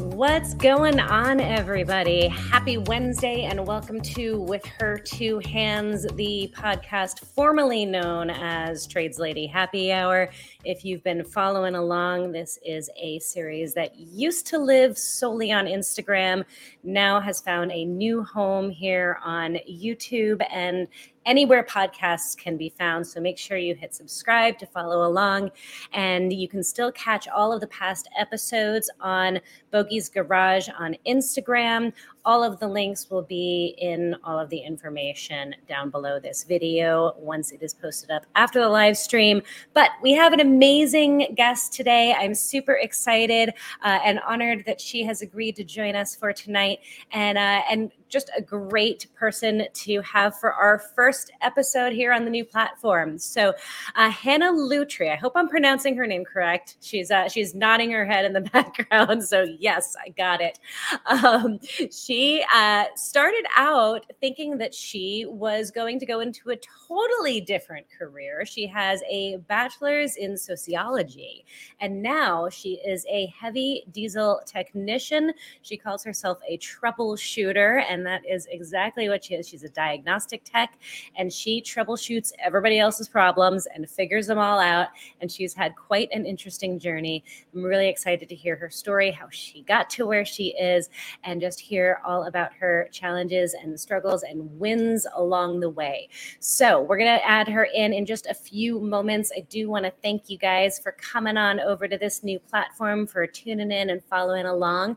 What's going on, everybody? Happy Wednesday, and welcome to With Her Two Hands, the podcast formerly known as Trades Lady Happy Hour. If you've been following along, this is a series that used to live solely on Instagram, now has found a new home here on YouTube and anywhere podcasts can be found. So make sure you hit subscribe to follow along. And you can still catch all of the past episodes on Bogey's Garage on Instagram. All of the links will be in all of the information down below this video once it is posted up after the live stream. But we have an amazing guest today. I'm super excited uh, and honored that she has agreed to join us for tonight. And uh, and just a great person to have for our first episode here on the new platform. So, uh, Hannah Lutrey, I hope I'm pronouncing her name correct. She's uh, she's nodding her head in the background. So, yes, I got it. Um, she uh, started out thinking that she was going to go into a totally different career. She has a bachelor's in sociology, and now she is a heavy diesel technician. She calls herself a troubleshooter, and that is exactly what she is. She's a diagnostic tech, and she troubleshoots everybody else's problems and figures them all out. And she's had quite an interesting journey. I'm really excited to hear her story, how she got to where she is, and just hear all about her challenges and struggles and wins along the way. So, we're to add her in in just a few moments. I do want to thank you guys for coming on over to this new platform, for tuning in and following along.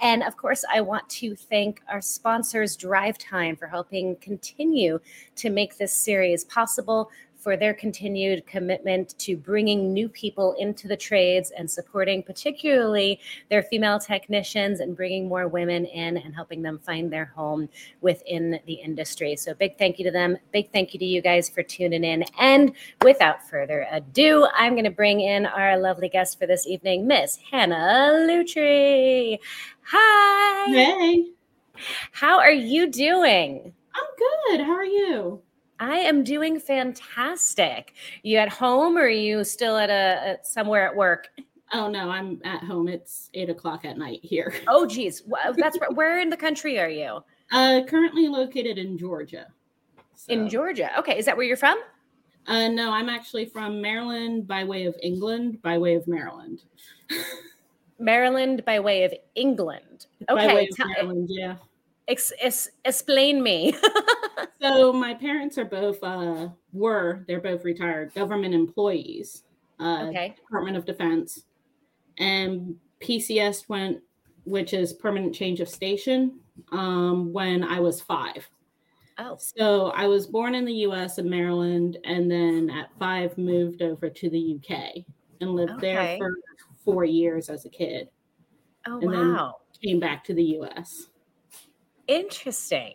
And of course, I want to thank our sponsors, Drive Time, for helping continue to make this series possible for their continued commitment to bringing new people into the trades and supporting particularly their female technicians and bringing more women in and helping them find their home within the industry. So, big thank you to them. Big thank you to you guys for tuning in. And without further ado, I'm going to bring in our lovely guest for this evening, Miss Hannah Lutrey. Hi. Hey. How are you doing? I'm good. How are you? I am doing fantastic. You at home or are you still at a at somewhere at work? Oh no, I'm at home. It's eight o'clock at night here. Oh geez, that's where, in the country are you? Uh, currently located in Georgia. So. In Georgia. Okay, is that where you're from? Uh, no, I'm actually from Maryland by way of England, by way of Maryland. Maryland by way of England. Okay, of Maryland, yeah. Ex- ex- explain me. so my parents are both uh, were they're both retired government employees. Uh, okay. Department of Defense, and PCS went, which is permanent change of station, um, when I was five. Oh. So I was born in the U.S. in Maryland, and then at five moved over to the U.K. and lived Okay. there for four years as a kid, Oh And then- wow. came back to the U.S. Interesting.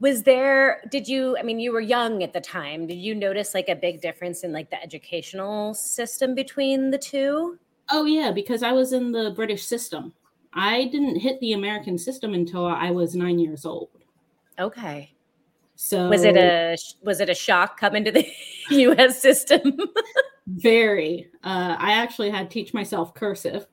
Was there did you I mean you were young at the time. Did you notice like a big difference in like the educational system between the two? Oh yeah, because I was in the British system. I didn't hit the American system until I was nine years old. Okay. So Was it a was it a shock coming to the US system? very? Uh, I actually had to teach myself cursive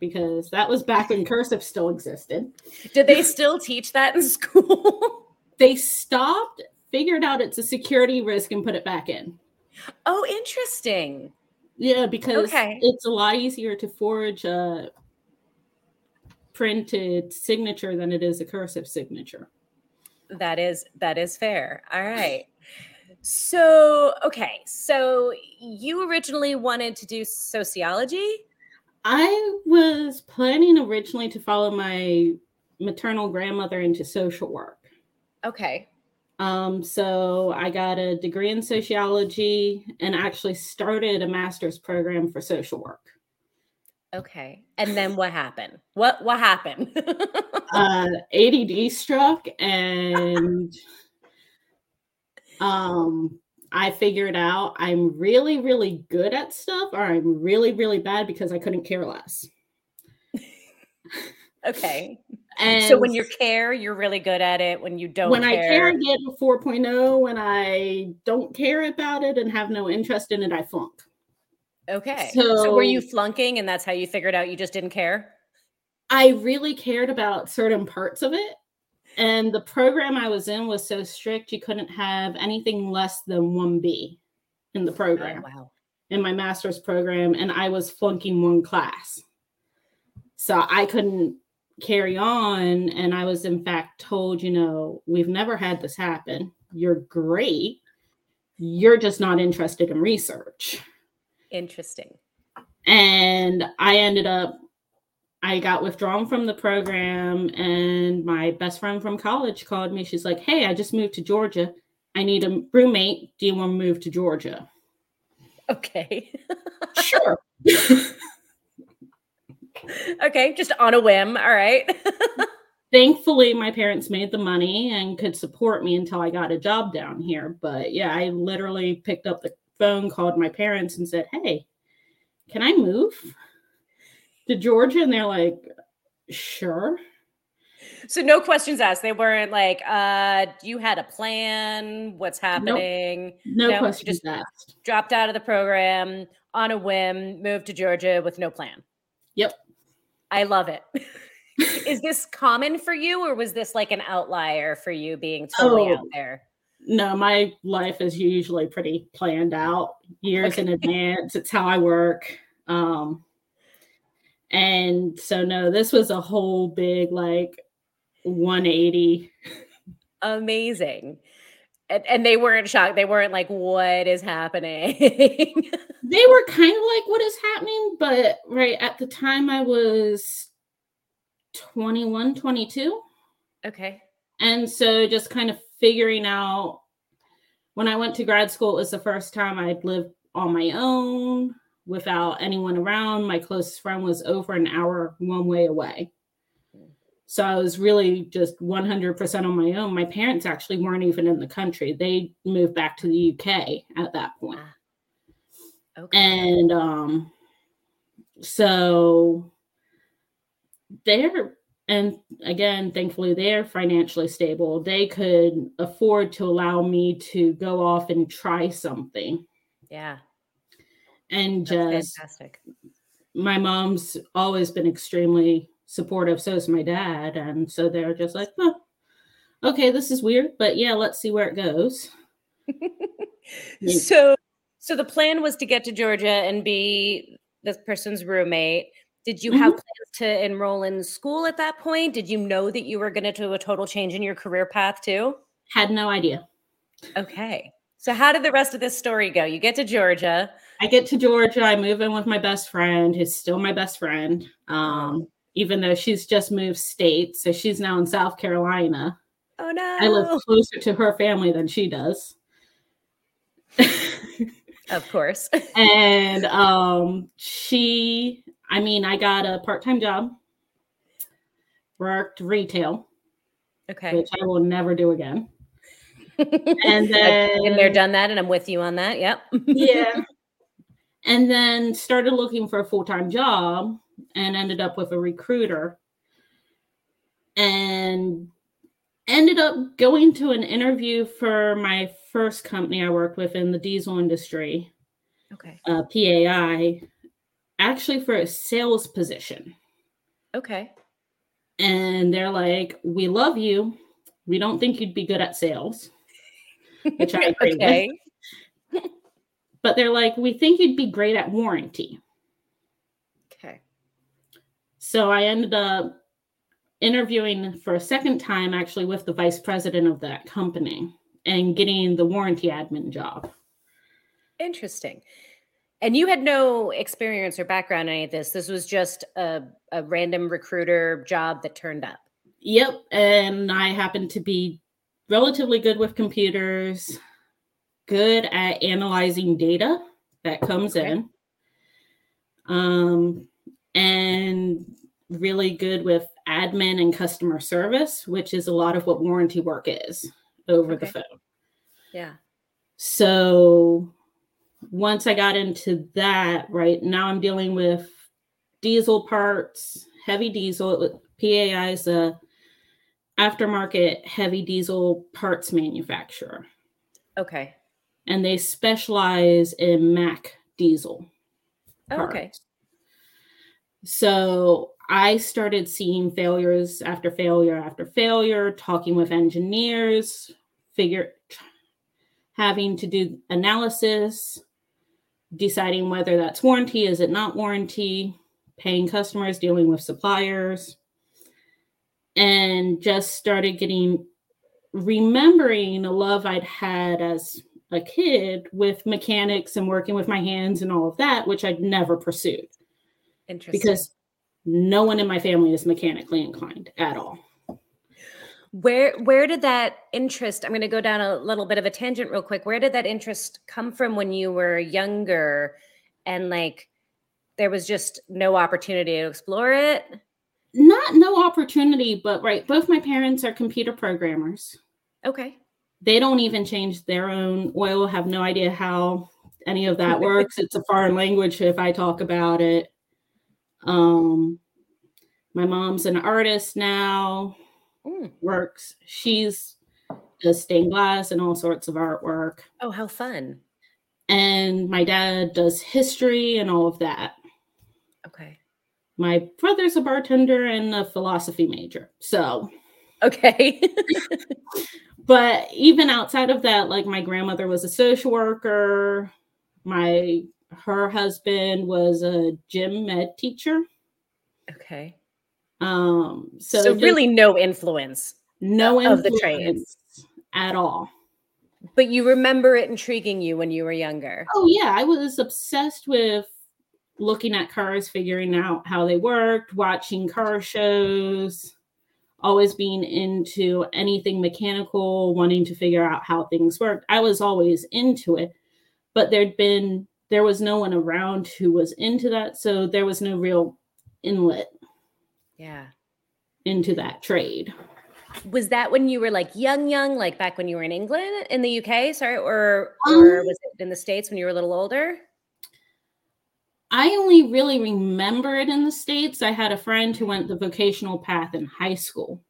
because that was back when cursive still existed. Did they still teach that in school? They stopped, figured out it's a security risk, and put it back in. oh, interesting. Yeah, because Okay. it's a lot easier to forge a printed signature than it is a cursive signature. That is that is fair. All right. So, okay. So you originally wanted to do sociology? I was planning originally to follow my maternal grandmother into social work. Okay. Um, so I got a degree in sociology and actually started a master's program for social work. Okay. And then what happened? What what happened? Uh, ADD struck and um, I figured out I'm really, really good at stuff or I'm really, really bad because I couldn't care less. okay. And so when you care, you're really good at it. When you don't when I care, I get a 4.0. When I don't care about it and have no interest in it, I flunk. okay. So, so were you flunking and that's how you figured out you just didn't care? I really cared about certain parts of it. And the program I was in was so strict, you couldn't have anything less than 1B in the oh, program. Oh, wow. In my master's program, and I was flunking one class. So I couldn't carry on. And I was, in fact, told, you know, we've never had this happen. You're great. You're just not interested in research. Interesting. And I ended up I got withdrawn from the program, and my best friend from college called me. She's like, Hey, I just moved to Georgia. I need a roommate. Do you want to move to Georgia? Okay. sure. okay, just on a whim. All right. Thankfully, my parents made the money and could support me until I got a job down here. But yeah, I literally picked up the phone, called my parents, and said, Hey, can I move? To Georgia? And they're like, sure. So no questions asked. They weren't like, uh, you had a plan, what's happening? Nope. No, no questions just asked. Dropped out of the program on a whim, moved to Georgia with no plan. Yep. I love it. Is this common for you, or was this like an outlier for you being totally oh, out there? No, my life is usually pretty planned out years okay. in advance. It's how I work. Um, and so, no, this was a whole big like 180. Amazing. And, and they weren't shocked. They weren't like, what is happening? they were kind of like, what is happening? But right at the time, I was 21, 22. Okay. And so just kind of figuring out when I went to grad school, it was the first time I'd lived on my own without anyone around. My closest friend was over an hour one way away. So I was really just 100% on my own. My parents actually weren't even in the country. They moved back to the UK at that point. Ah, okay. And um so they're and again thankfully they're financially stable they could afford to allow me to go off and try something yeah and just fantastic. My mom's always been extremely supportive. So is my dad, and so they're just like, oh, okay, this is weird, but yeah, let's see where it goes. so, so the plan was to get to Georgia and be this person's roommate. Did you mm-hmm. have plans to enroll in school at that point? Did you know that you were going to do a total change in your career path too? Had no idea. Okay. So how did the rest of this story go? You get to Georgia. I get to Georgia. I move in with my best friend, who's still my best friend, um, even though she's just moved states. So she's now in South Carolina. Oh no! I live closer to her family than she does. of course. and um, she, I mean, I got a part-time job, worked retail, okay, which I will never do again. and then and they're done that, and I'm with you on that. Yep. yeah and then started looking for a full-time job and ended up with a recruiter and ended up going to an interview for my first company I worked with in the diesel industry. Okay. Uh, PAI, actually for a sales position. Okay. And they're like, "We love you. We don't think you'd be good at sales," which I agree okay. But they're like, we think you'd be great at warranty. Okay. So I ended up interviewing for a second time actually with the vice president of that company and getting the warranty admin job. Interesting. And you had no experience or background in any of this. This was just a, a random recruiter job that turned up. Yep. And I happened to be relatively good with computers, good at analyzing data that comes okay. in um, and really good with admin and customer service, which is a lot of what warranty work is over okay. the phone. Yeah. So once I got into that, right now I'm dealing with diesel parts, heavy diesel. PAI is a aftermarket heavy diesel parts manufacturer. Okay and they specialize in Mack diesel. Oh, okay. So I started seeing failures after failure after failure, talking with engineers, figure having to do analysis, deciding whether that's warranty, is it not warranty, paying customers, dealing with suppliers, and just started getting remembering a love I'd had as a kid with mechanics and working with my hands and all of that, which I'd never pursued. Interesting. Because no one in my family is mechanically inclined at all. Where where did that interest? I'm going to go down a little bit of a tangent real quick. Where did that interest come from when you were younger and like there was just no opportunity to explore it? Not no opportunity, but right, both my parents are computer programmers. Okay. They don't even change their own oil, have no idea how any of that works. it's a foreign language if I talk about it. Um my mom's an artist now Mm. works. She's does stained glass and all sorts of artwork. Oh, how fun. And my dad does history and all of that. Okay. My brother's a bartender and a philosophy major. So, Okay. but even outside of that, like my grandmother was a social worker. My her husband was a gym med teacher. okay. Um, so, So, really no influence, no of the influence at all. but you remember it intriguing you when you were younger. Oh yeah, I was obsessed with looking at cars, figuring out how they worked, watching car shows, always being into anything mechanical, wanting to figure out how things worked. I was always into it, but there'd been there was no one around who was into that, so there was no real inlet Yeah. into that trade. Was that when you were like young, young, like back when you were in England, in the UK? Sorry, or or Um, was it in the states when you were a little older? I only really remember it in the States. I had a friend who went the vocational path in high school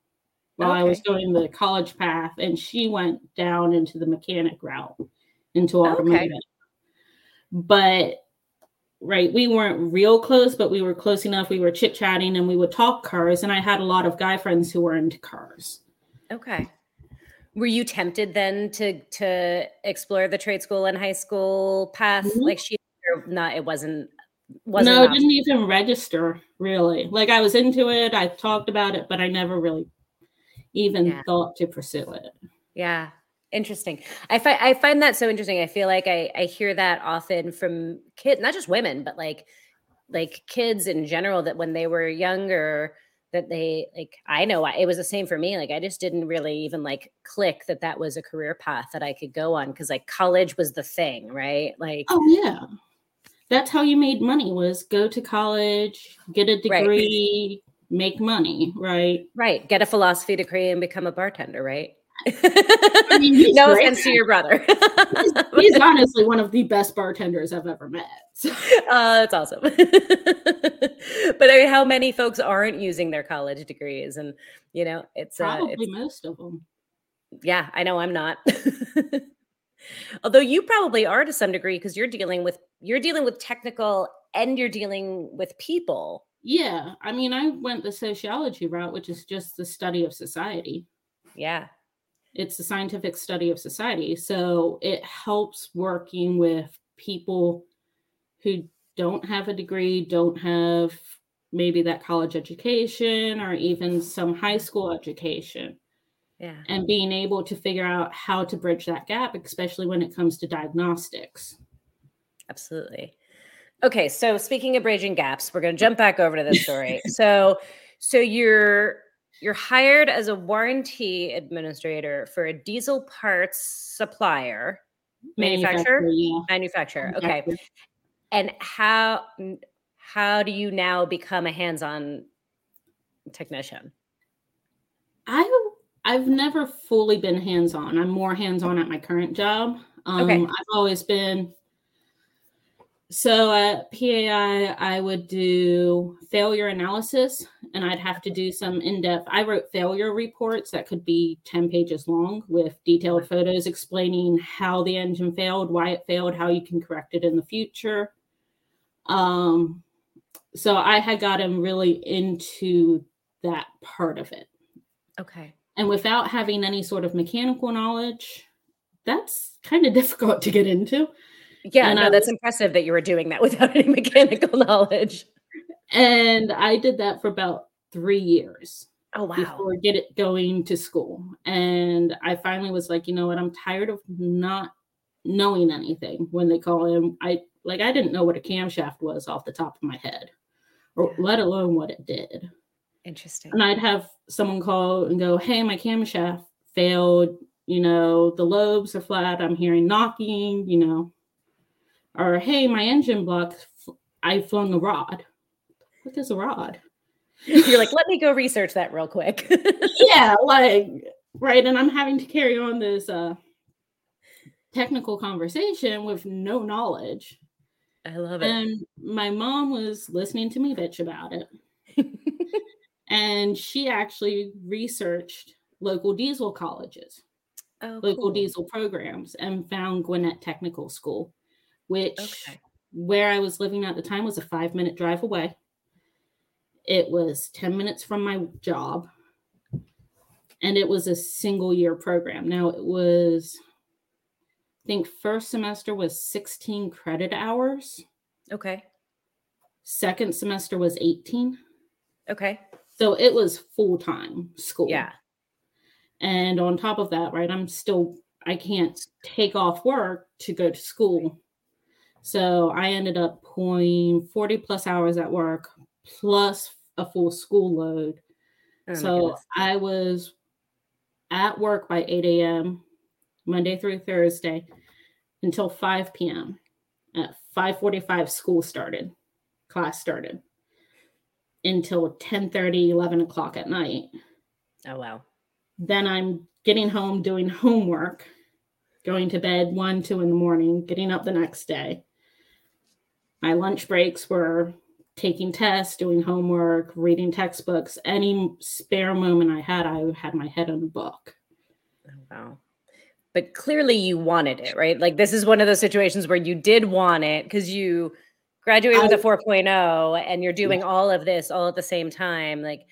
while I was going the college path, and she went down into the mechanic route into Okay. automotive. But right, we weren't real close, but we were close enough. We were chit chatting and we would talk cars, and I had a lot of guy friends who were into cars. Okay. Were you tempted then to to explore the trade school and high school path Mhm. like she or not? It wasn't wasn't no, it didn't even register really. Like I was into it, I talked about it, but I never really even Yeah. thought to pursue it. Yeah. Interesting. I find I find that so interesting. I feel like I I hear that often from kids, not just women, but like like kids in general that when they were younger that they like I know I, it was the same for me like I just didn't really even like click that that was a career path that I could go on cuz like college was the thing, right? Like Oh yeah. That's how you made money was go to college, get a Right. degree, make money, right? right, get a philosophy degree and become a bartender, right? mean, no great. offense to your brother. He's honestly one of the best bartenders I've ever met. Uh, that's awesome. but I mean, how many folks aren't using their college degrees? And you know, it's uh, probably it's, most of them. yeah, I know I'm not. Although you probably are to some degree because you're dealing with you're dealing with technical and you're dealing with people. Yeah. I mean, I went the sociology route, which is just the study of society. Yeah, It's the scientific study of society. So it helps working with people who don't have a degree, don't have maybe that college education or even some high school education, yeah. and being able to figure out how to bridge that gap, especially when it comes to diagnostics. Absolutely. Okay, so speaking of bridging gaps, we're going to jump back over to this story. so, so you're you're hired as a warranty administrator for a diesel parts supplier Manufacturer? yeah. manufacturer. Okay, and how how do you now become a hands-on technician? I I've never fully been hands on. I'm more hands on at my current job. Um, Okay. I've always been. So at PAI, I would do failure analysis, and I'd have to do some in depth. I wrote failure reports that could be 10 pages long with detailed photos explaining how the engine failed, why it failed, how you can correct it in the future. Um, so I had gotten really into that part of it. Okay. And without having any sort of mechanical knowledge, that's kind of difficult to get into. Yeah, And no, I that's impressive that you were doing that without any mechanical knowledge. And I did that for about three years Oh wow. before get it going to school. And I finally was like, you know what, I'm tired of not knowing anything when they call in. I like I didn't know what a camshaft was off the top of my head, or let alone what it did. Interesting. and I'd have someone call and go, "Hey, my camshaft failed. You know, the lobes are flat. I'm hearing knocking. You know, or hey, my engine block. I flung a rod. What is a rod? You're like, let me go research that real quick. yeah, like right. And I'm having to carry on this uh technical conversation with no knowledge. I love it. And my mom was listening to me bitch about it. And she actually researched local diesel colleges, oh, local cool. diesel programs, and found Gwinnett Technical School, which Okay. where I was living at the time was a five minute drive away. It was 10 minutes from my job. And it was a single year program. Now it was, I think, first semester was 16 credit hours. Okay. Second semester was 18. Okay. So it was full time school. Yeah. And on top of that, right, I'm still, I can't take off work to go to school. So I ended up pulling 40 plus hours at work plus a full school load. Oh, so. I was at work by 8 a.m. Monday through Thursday until 5 p.m. At 5:45 school started, class started until 10 30, 11 o'clock at night. oh wow. Then I'm getting home doing homework, going to bed one, two in the morning, getting up the next day. My lunch breaks were taking tests, doing homework, reading textbooks. Any spare moment I had, I had my head on a book. Oh, wow. But clearly you wanted it, right? Like this is one of those situations where you did want it because you graduated with a 4.0 and you're doing all of this all at the same time. Like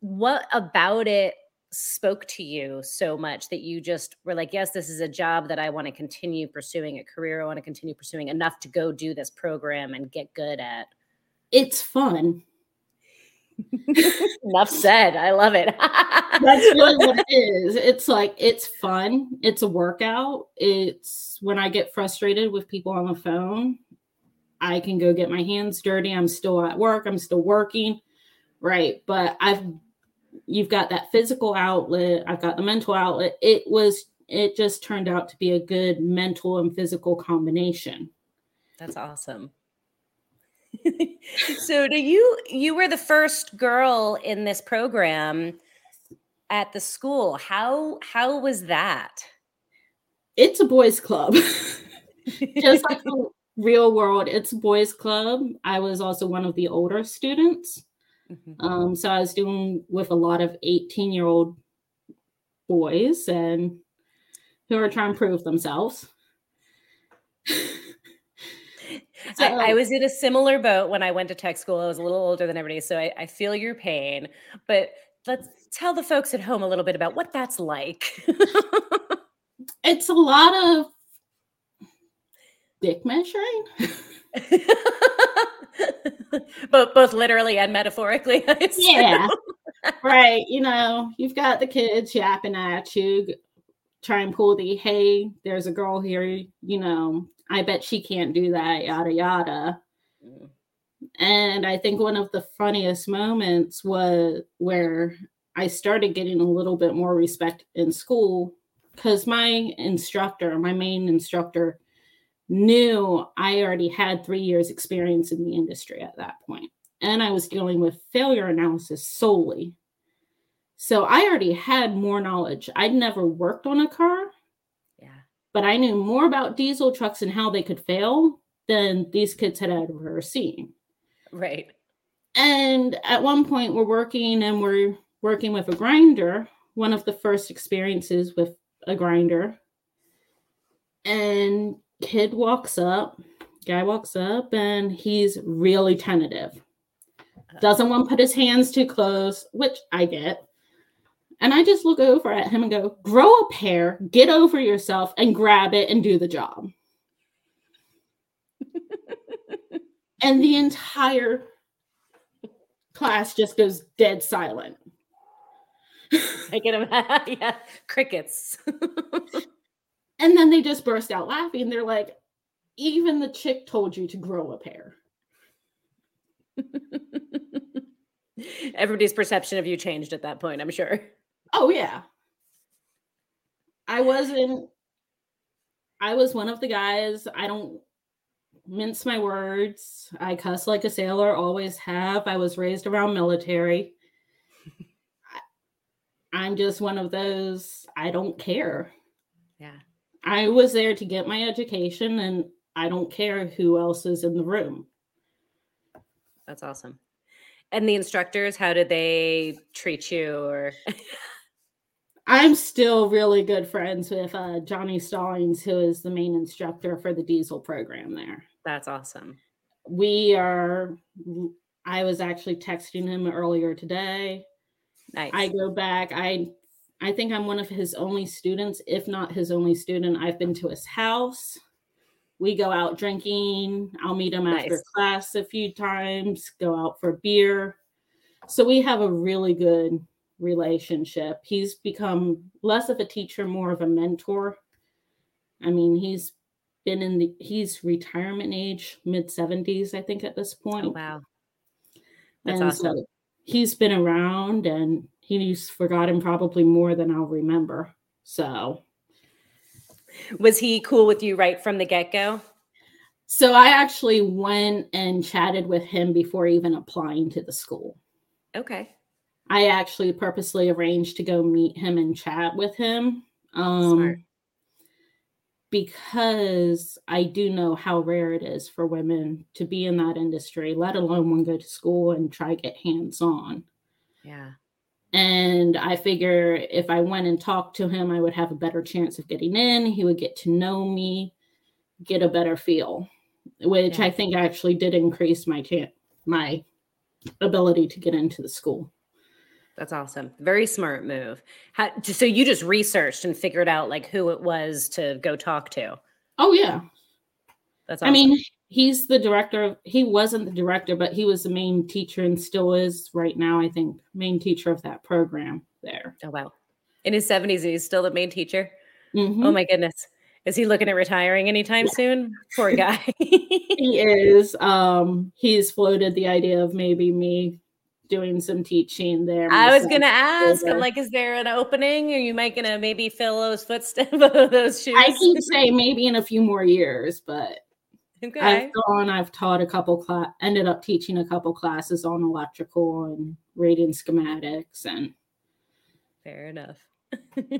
what about it spoke to you so much that you just were like, yes, this is a job that I want to continue pursuing, a career I want to continue pursuing enough to go do this program and get good at. It's fun. Enough said. I love it. That's really what it is. It's like it's fun. It's a workout. It's when I get frustrated with people on the phone, I can go get my hands dirty. I'm still at work. I'm still working. Right. But I've you've got that physical outlet. I've got the mental outlet. It was it just turned out to be a good mental and physical combination. That's awesome. so do you you were the first girl in this program at the school. How how was that? It's a boys club. just like real world, it's boys club. I was also one of the older students. Mhm. Um, so I was doing with a lot of 18 year old boys and who are trying to prove themselves. I, I was in a similar boat when I went to tech school. I was a little older than everybody, so I, I feel your pain. But let's tell the folks at home a little bit about what that's like. It's a lot of dick measuring. both both literally and metaphorically. Yeah. right. You know, you've got the kids yapping at you, try and pull the hey, there's a girl here, you know, I bet she can't do that, yada yada. Mm. And I think one of the funniest moments was where I started getting a little bit more respect in school because my instructor, my main instructor, knew I already had three years' experience in the industry at that point. And I was dealing with failure analysis solely. So I already had more knowledge. I'd never worked on a car, Yeah. but I knew more about diesel trucks and how they could fail than these kids had ever seen. Right. And at one point, we're working and we're working with a grinder, one of the first experiences with a grinder. And kid walks up, guy walks up, and he's really tentative. doesn't want to put his hands too close, which I get. And I just look over at him and go, grow a pair, get over yourself, and grab it and do the job. and the entire class just goes dead silent. I get him. yeah, crickets. and then they just burst out laughing. They're like, even the chick told you to grow a pair. Everybody's perception of you changed at that point, I'm sure. Oh yeah. I wasn't I was one of the guys. I don't mince my words. I cuss like a sailor, always have. I was raised around military. I'm just one of those I don't care. Yeah. I was there to get my education and I don't care who else is in the room. That's awesome. And the instructors, how did they treat you or I'm still really good friends with uh, Johnny Stallings, who is the main instructor for the diesel program there. That's awesome. We are, I was actually texting him earlier today. Nice. I go back. I I think I'm one of his only students, if not his only student. I've been to his house. We go out drinking. I'll meet him nice. after class a few times, go out for beer. So we have a really good relationship. He's become less of a teacher, more of a mentor. I mean, he's been in the he's retirement age, mid 70s, I think, at this point. Oh, wow. That's and awesome. So he's been around and he's forgotten probably more than I'll remember. So was he cool with you right from the get-go? So I actually went and chatted with him before even applying to the school. Okay. I actually purposely arranged to go meet him and chat with him. Um, Smart. Because I do know how rare it is for women to be in that industry, let alone one go to school and try get hands on. Yeah. And I figure if I went and talked to him, I would have a better chance of getting in. He would get to know me, get a better feel, which yeah. I think actually did increase my chance, my ability to get into the school. That's awesome. Very smart move. How, so you just researched and figured out like who it was to go talk to. Oh yeah. That's awesome. I mean, he's the director. He wasn't the director, but he was the main teacher and still is right now, I think, main teacher of that program there. Oh wow. In his 70s, he's still the main teacher. Mm-hmm. Oh my goodness. Is he looking at retiring anytime yeah. soon? Poor guy. he is. Um, he's floated the idea of maybe me doing some teaching there. I was gonna ask, I'm like, is there an opening? Are you might gonna maybe fill those footsteps, of those shoes? I can say maybe in a few more years, but okay. I've gone. I've taught a couple class. Ended up teaching a couple classes on electrical and reading schematics, and fair enough.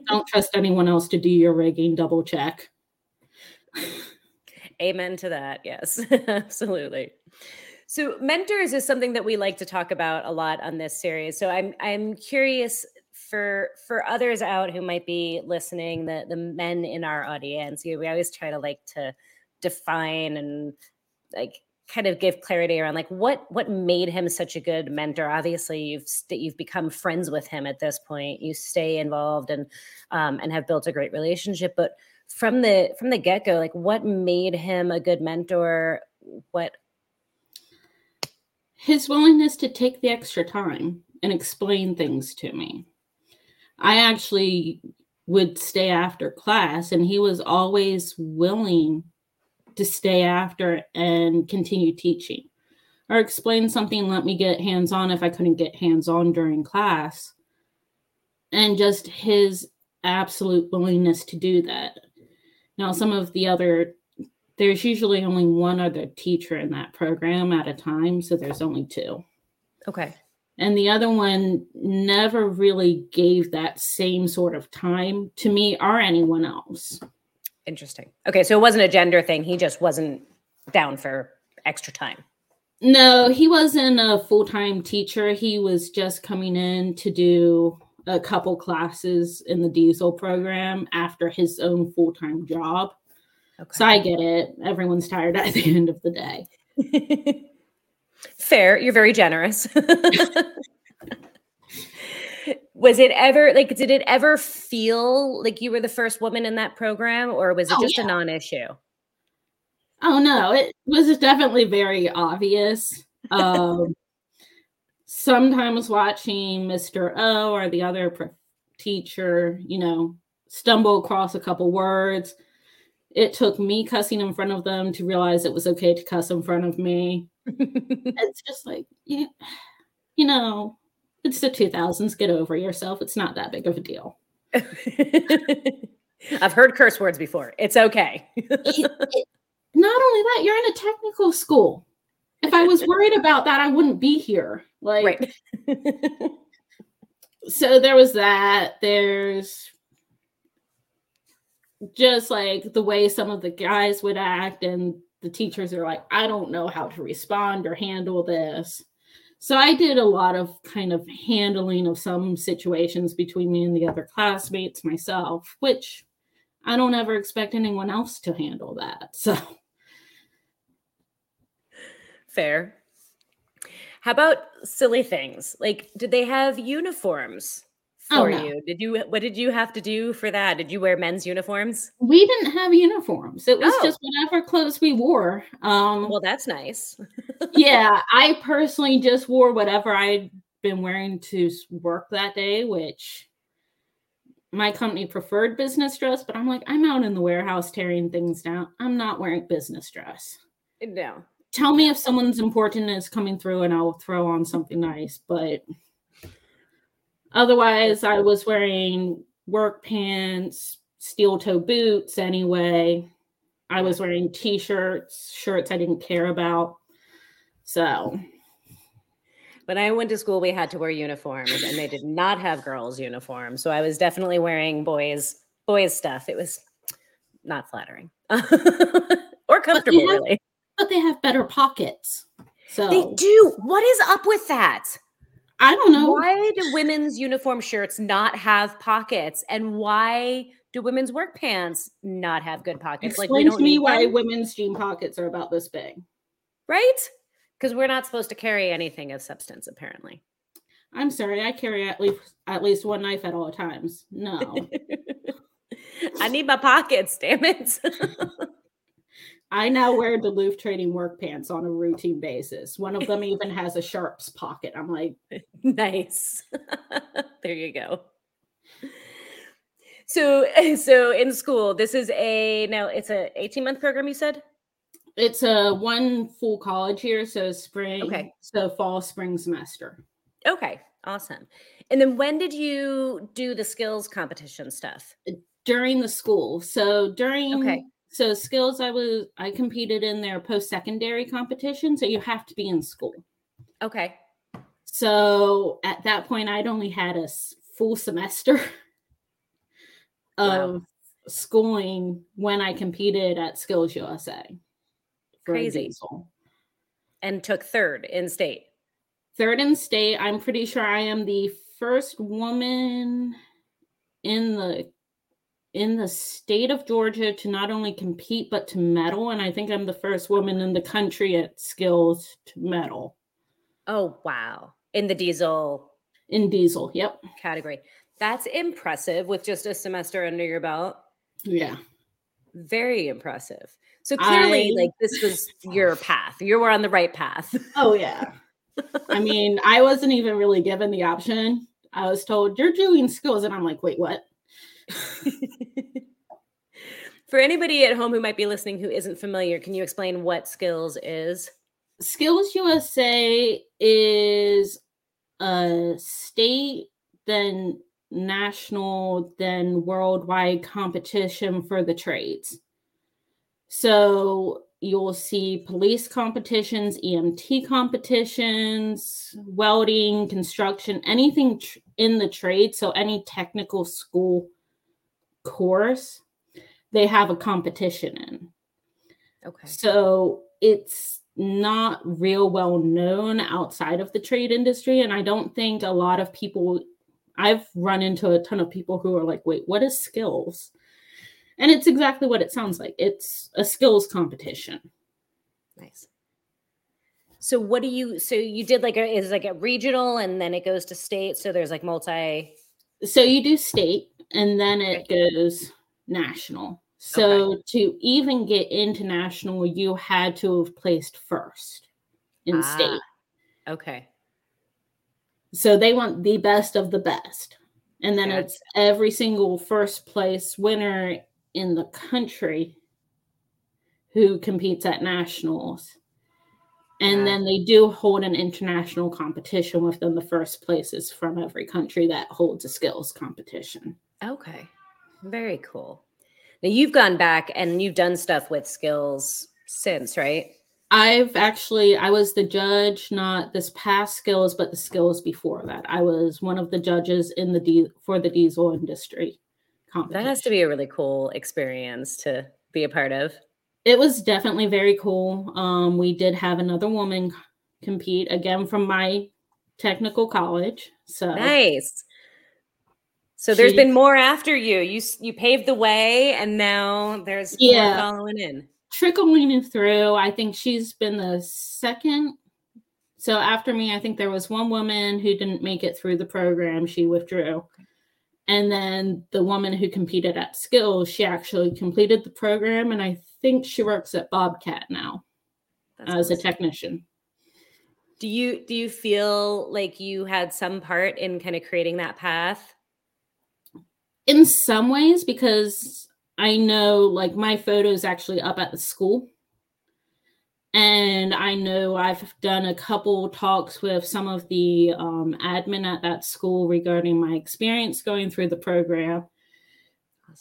don't trust anyone else to do your rigging. Double check. Amen to that. Yes, absolutely. So mentors is something that we like to talk about a lot on this series. So I'm I'm curious for for others out who might be listening, the the men in our audience. You know, we always try to like to define and like kind of give clarity around like what what made him such a good mentor? Obviously you've st- you've become friends with him at this point. You stay involved and um, and have built a great relationship. But from the from the get-go like what made him a good mentor? What his willingness to take the extra time and explain things to me. I actually would stay after class, and he was always willing to stay after and continue teaching or explain something, let me get hands on if I couldn't get hands on during class. And just his absolute willingness to do that. Now, some of the other there's usually only one other teacher in that program at a time, so there's only two. Okay. And the other one never really gave that same sort of time to me or anyone else. Interesting. Okay, so it wasn't a gender thing. He just wasn't down for extra time. No, he wasn't a full time teacher. He was just coming in to do a couple classes in the diesel program after his own full time job. Okay. So I get it. Everyone's tired at the end of the day. Fair. You're very generous. was it ever like did it ever feel like you were the first woman in that program or was it Oh, just yeah. a non-issue? Oh no, it was definitely very obvious. Um, sometimes watching Mr. O or the other teacher, you know, stumble across a couple words. It took me cussing in front of them to realize it was okay to cuss in front of me. It's just like, you, you know, it's the 2000s. Get over yourself. It's not that big of a deal. I've heard curse words before. It's okay. It- it- not only that, you're in a technical school. If I was worried about that, I wouldn't be here. Like, right. so there was that there's just like the way some of the guys would act and the teachers are like i don't know how to respond or handle this so i did a lot of kind of handling of some situations between me and the other classmates myself which i don't ever expect anyone else to handle that so Fair. How about silly things? Like, did they have uniforms Oh, for no. you? Did you what did you have to do for that? Did you wear men's uniforms? we didn't have uniforms it was Oh. just whatever clothes we wore um Well, that's nice. yeah, I personally just wore whatever I'd been wearing to work that day, which my company preferred business dress, but I'm like, I'm out in the warehouse tearing things down. I'm not wearing business dress. no. Tell me if someone's important is coming through and I'll throw on something nice, but otherwise, I was wearing work pants, steel toe boots anyway. I was wearing t shirts, shirts I didn't care about. So, When I went to school, we had to wear uniforms, and they did not have girls' uniforms. So I was definitely wearing boys boys stuff. It was not flattering or comfortable, have- really. but they have better pockets. So They do. What is up with that? I don't know. Why do women's uniform shirts not have pockets, and why do women's work pants not have good pockets? like Explain don't to me why them, women's jean pockets are about this big. right? Because we're not supposed to carry anything of substance, apparently. I'm sorry, I carry at least at least one knife at all times. No. I need my pockets, damn it. I now wear Duluth trading work pants on a routine basis. One of them even has a sharps pocket. I'm like, nice. there you go. So, so in school, this is a now it's a 18 month program. You said it's a one full college year, so spring, Okay. so fall, spring semester. okay, awesome. And then when did you do the skills competition stuff? During the school. So during Okay. So skills I was I competed in their post-secondary competition. So you have to be in school. Okay, So at that point, I'd only had a full semester Wow. of schooling when I competed at Skills USA. Crazy. diesel. and took third in state. Third in state, I'm pretty sure I am the first woman in the in the state of Georgia to not only compete but to medal, and I think I'm the first woman in the country at Skills to medal Oh wow, in the diesel in diesel. Yep. category. That's impressive with just a semester under your belt. Yeah. Very impressive. So clearly, I- like this was your path. You were on the right path. Oh yeah. I mean, I wasn't even really given the option. I was told you're doing skills, and I'm like, wait, what? For anybody at home who might be listening who isn't familiar, can you explain what skills is? Skills USA is a state, then national, then worldwide competition for the trades. So you'll see police competitions, EMT competitions, welding, construction, anything tr- in the trade. So any technical school course, they have a competition in. Okay. So it's not real well known outside of the trade industry. And I don't think a lot of people, I've run into a ton of people who are like, wait, what is skills? And it's exactly what it sounds like it's a skills competition. Nice. So what do you so you did like a is like a regional and then it goes to state. So there's like multi So you do state and then it goes national. So okay. to even get into national, you had to have placed first in ah, state. Okay. So they want the best of the best. And then gotcha. it's every single first place winner in the country who competes at nationals. And then they do hold an international competition within the first places from every country that holds a skills competition. Okay. Very cool. Now you've gone back and you've done stuff with skills since, right? I've actually I was the judge not this past skills but the skills before that. I was one of the judges in the D for the diesel industry. Competition. That has to be a really cool experience to be a part of. It was definitely very cool. Um, we did have another woman compete again from my technical college. So nice. So there's been more after you. You you paved the way, and now there's yeah following in, trickling through. I think she's been the second. So after me, I think there was one woman who didn't make it through the program. She withdrew. And then the woman who competed at skills, she actually completed the program. And I think she works at Bobcat now That's as awesome. a technician. Do you do you feel like you had some part in kind of creating that path? In some ways, because I know like my photo is actually up at the school and I know I've done a couple talks with some of the um, admin at that school regarding my experience going through the program.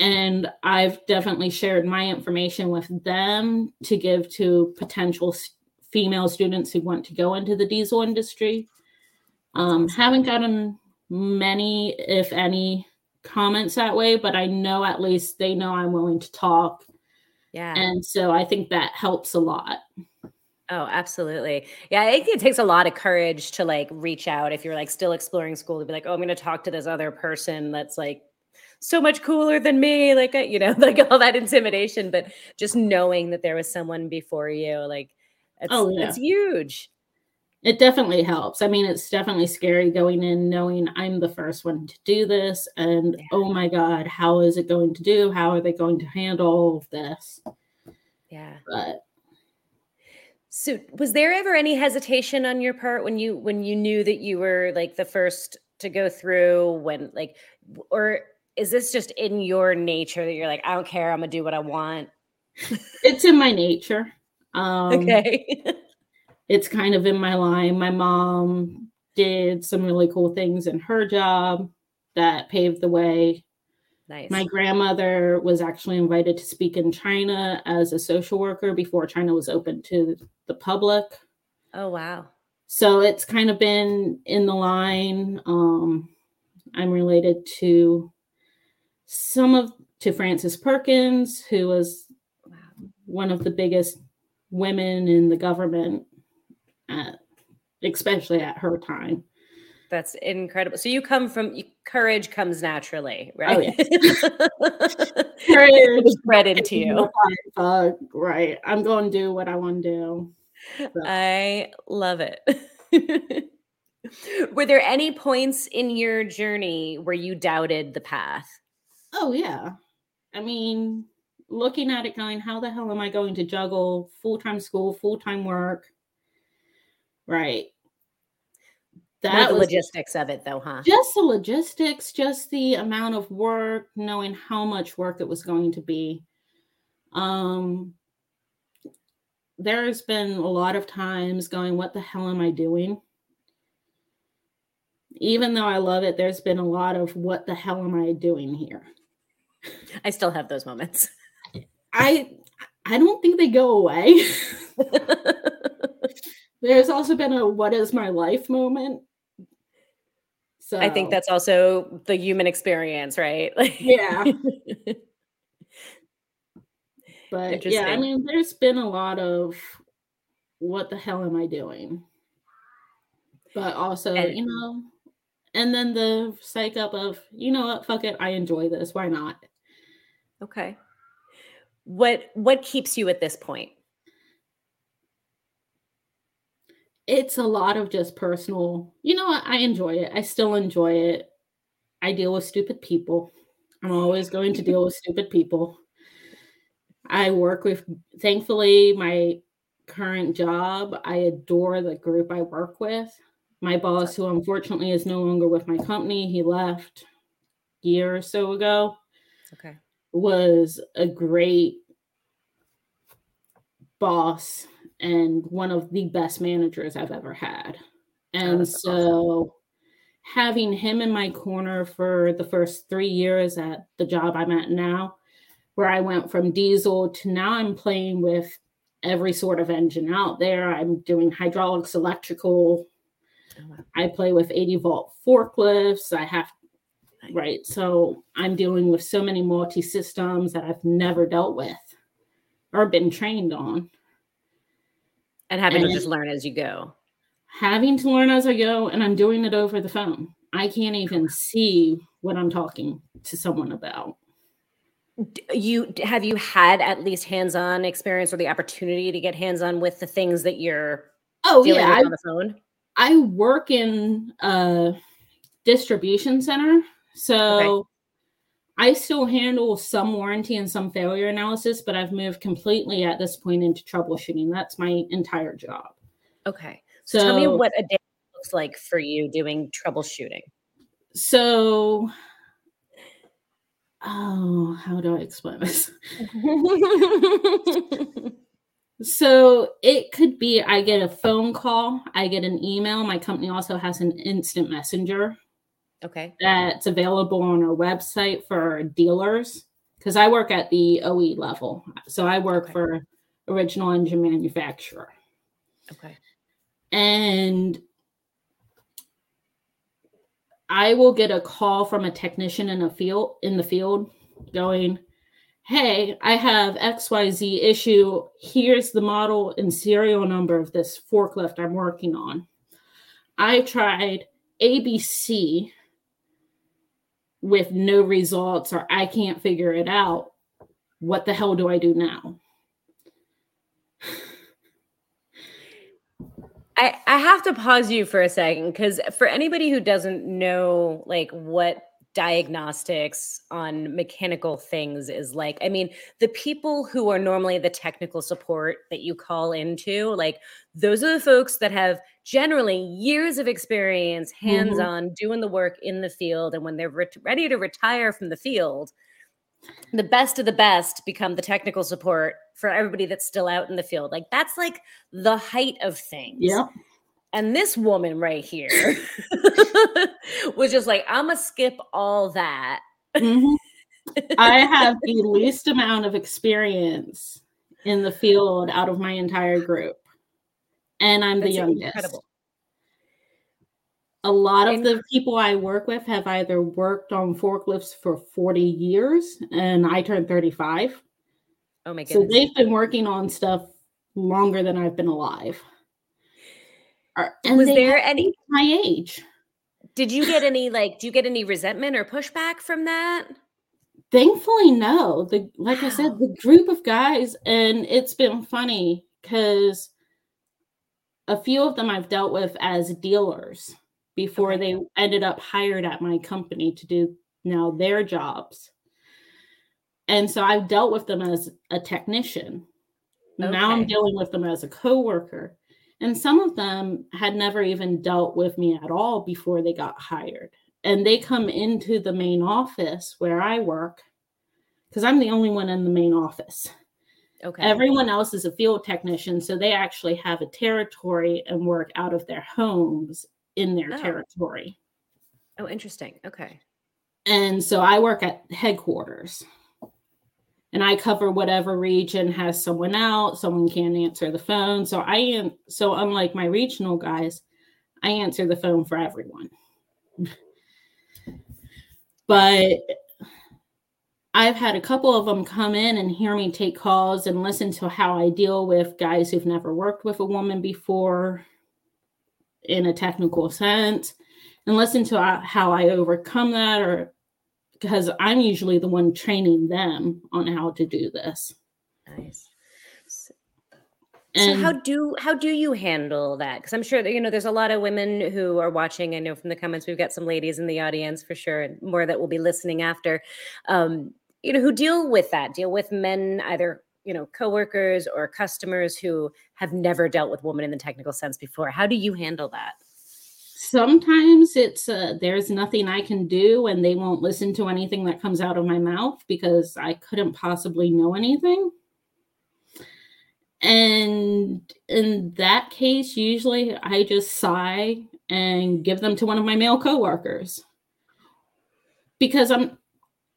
And I've definitely shared my information with them to give to potential female students who want to go into the diesel industry. Um, haven't gotten many, if any, comments that way, but I know at least they know I'm willing to talk. Yeah. And so I think that helps a lot. Oh, absolutely. Yeah, I think it takes a lot of courage to like reach out if you're like still exploring school to be like, oh, I'm going to talk to this other person that's like so much cooler than me, like uh, you know, like all that intimidation. But just knowing that there was someone before you, like, it's, oh, yeah. it's huge. It definitely helps. I mean, it's definitely scary going in knowing I'm the first one to do this, and yeah. oh my god, how is it going to do? How are they going to handle this? Yeah, but so was there ever any hesitation on your part when you when you knew that you were like the first to go through when like or is this just in your nature that you're like I don't care I'm going to do what I want? it's in my nature. Um Okay. it's kind of in my line. My mom did some really cool things in her job that paved the way Nice. My grandmother was actually invited to speak in China as a social worker before China was open to the public. Oh, wow. So it's kind of been in the line. Um, I'm related to some of to Frances Perkins, who was one of the biggest women in the government, at, especially at her time. That's incredible. So you come from courage comes naturally, oh, right? Oh, yeah. courage is bred into you. Uh, right. I'm going to do what I want to do. So. I love it. Were there any points in your journey where you doubted the path? Oh yeah. I mean, looking at it going, how the hell am I going to juggle full-time school, full-time work? Right. That the logistics of it though huh? Just the logistics just the amount of work knowing how much work it was going to be. Um there's been a lot of times going what the hell am i doing? Even though i love it there's been a lot of what the hell am i doing here? I still have those moments. I i don't think they go away there's also been a what is my life moment so I think that's also the human experience, right? yeah. but yeah, I mean, there's been a lot of what the hell am I doing? But also, and, you know, and then the psych up of, you know what, fuck it, I enjoy this. Why not? Okay. What what keeps you at this point? It's a lot of just personal. You know what? I enjoy it. I still enjoy it. I deal with stupid people. I'm always going to deal with stupid people. I work with, thankfully, my current job. I adore the group I work with. My boss, who unfortunately is no longer with my company, he left a year or so ago. Okay. Was a great boss and one of the best managers I've ever had. And oh, so awesome. having him in my corner for the first three years at the job I'm at now, where I went from diesel to now I'm playing with every sort of engine out there. I'm doing hydraulics, electrical. Oh, I play with 80 volt forklifts. I have, right. So I'm dealing with so many multi systems that I've never dealt with or been trained on. And having and to just learn as you go. Having to learn as I go, and I'm doing it over the phone. I can't even see what I'm talking to someone about you have you had at least hands-on experience or the opportunity to get hands-on with the things that you're oh yeah I, on the phone i work in a distribution center so okay. I still handle some warranty and some failure analysis but i've moved completely at this point into troubleshooting that's my entire job okay so tell me what a day looks like for you doing troubleshooting so oh, how do I explain this? so it could be I get a phone call, I get an email. My company also has an instant messenger. Okay. That's available on our website for dealers because I work at the OE level. So I work okay. for original engine manufacturer. Okay. And I will get a call from a technician in a field in the field going, "Hey, I have XYZ issue. Here's the model and serial number of this forklift I'm working on. I tried ABC with no results or I can't figure it out. What the hell do I do now?" I, I have to pause you for a second because for anybody who doesn't know like what diagnostics on mechanical things is like i mean the people who are normally the technical support that you call into like those are the folks that have generally years of experience hands on mm-hmm. doing the work in the field and when they're re- ready to retire from the field the best of the best become the technical support for everybody that's still out in the field. Like that's like the height of things. Yeah. And this woman right here was just like, I'm gonna skip all that. Mm-hmm. I have the least amount of experience in the field out of my entire group. And I'm that's the youngest. Incredible a lot of the people I work with have either worked on forklifts for 40 years and I turned 35. Oh my goodness. So they've been working on stuff longer than I've been alive. Uh, and was there any my age? Did you get any like do you get any resentment or pushback from that? Thankfully no. The like wow. I said the group of guys and it's been funny cuz a few of them I've dealt with as dealers before okay. they ended up hired at my company to do now their jobs. And so I've dealt with them as a technician. Okay. Now I'm dealing with them as a coworker. And some of them had never even dealt with me at all before they got hired. And they come into the main office where I work because I'm the only one in the main office. Okay. Everyone else is a field technician, so they actually have a territory and work out of their homes in their oh. territory. Oh, interesting. Okay. And so I work at headquarters and I cover whatever region has someone out, someone can't answer the phone. So I am so unlike my regional guys, I answer the phone for everyone. but I've had a couple of them come in and hear me take calls and listen to how I deal with guys who've never worked with a woman before in a technical sense and listen to uh, how I overcome that or because I'm usually the one training them on how to do this. Nice. so how do how do you handle that? Because I'm sure that you know there's a lot of women who are watching. I know from the comments we've got some ladies in the audience for sure, and more that will be listening after. Um, you know, who deal with that, deal with men either you know coworkers or customers who have never dealt with women in the technical sense before. How do you handle that? Sometimes it's uh, there's nothing I can do, and they won't listen to anything that comes out of my mouth because I couldn't possibly know anything. And in that case, usually I just sigh and give them to one of my male coworkers because I'm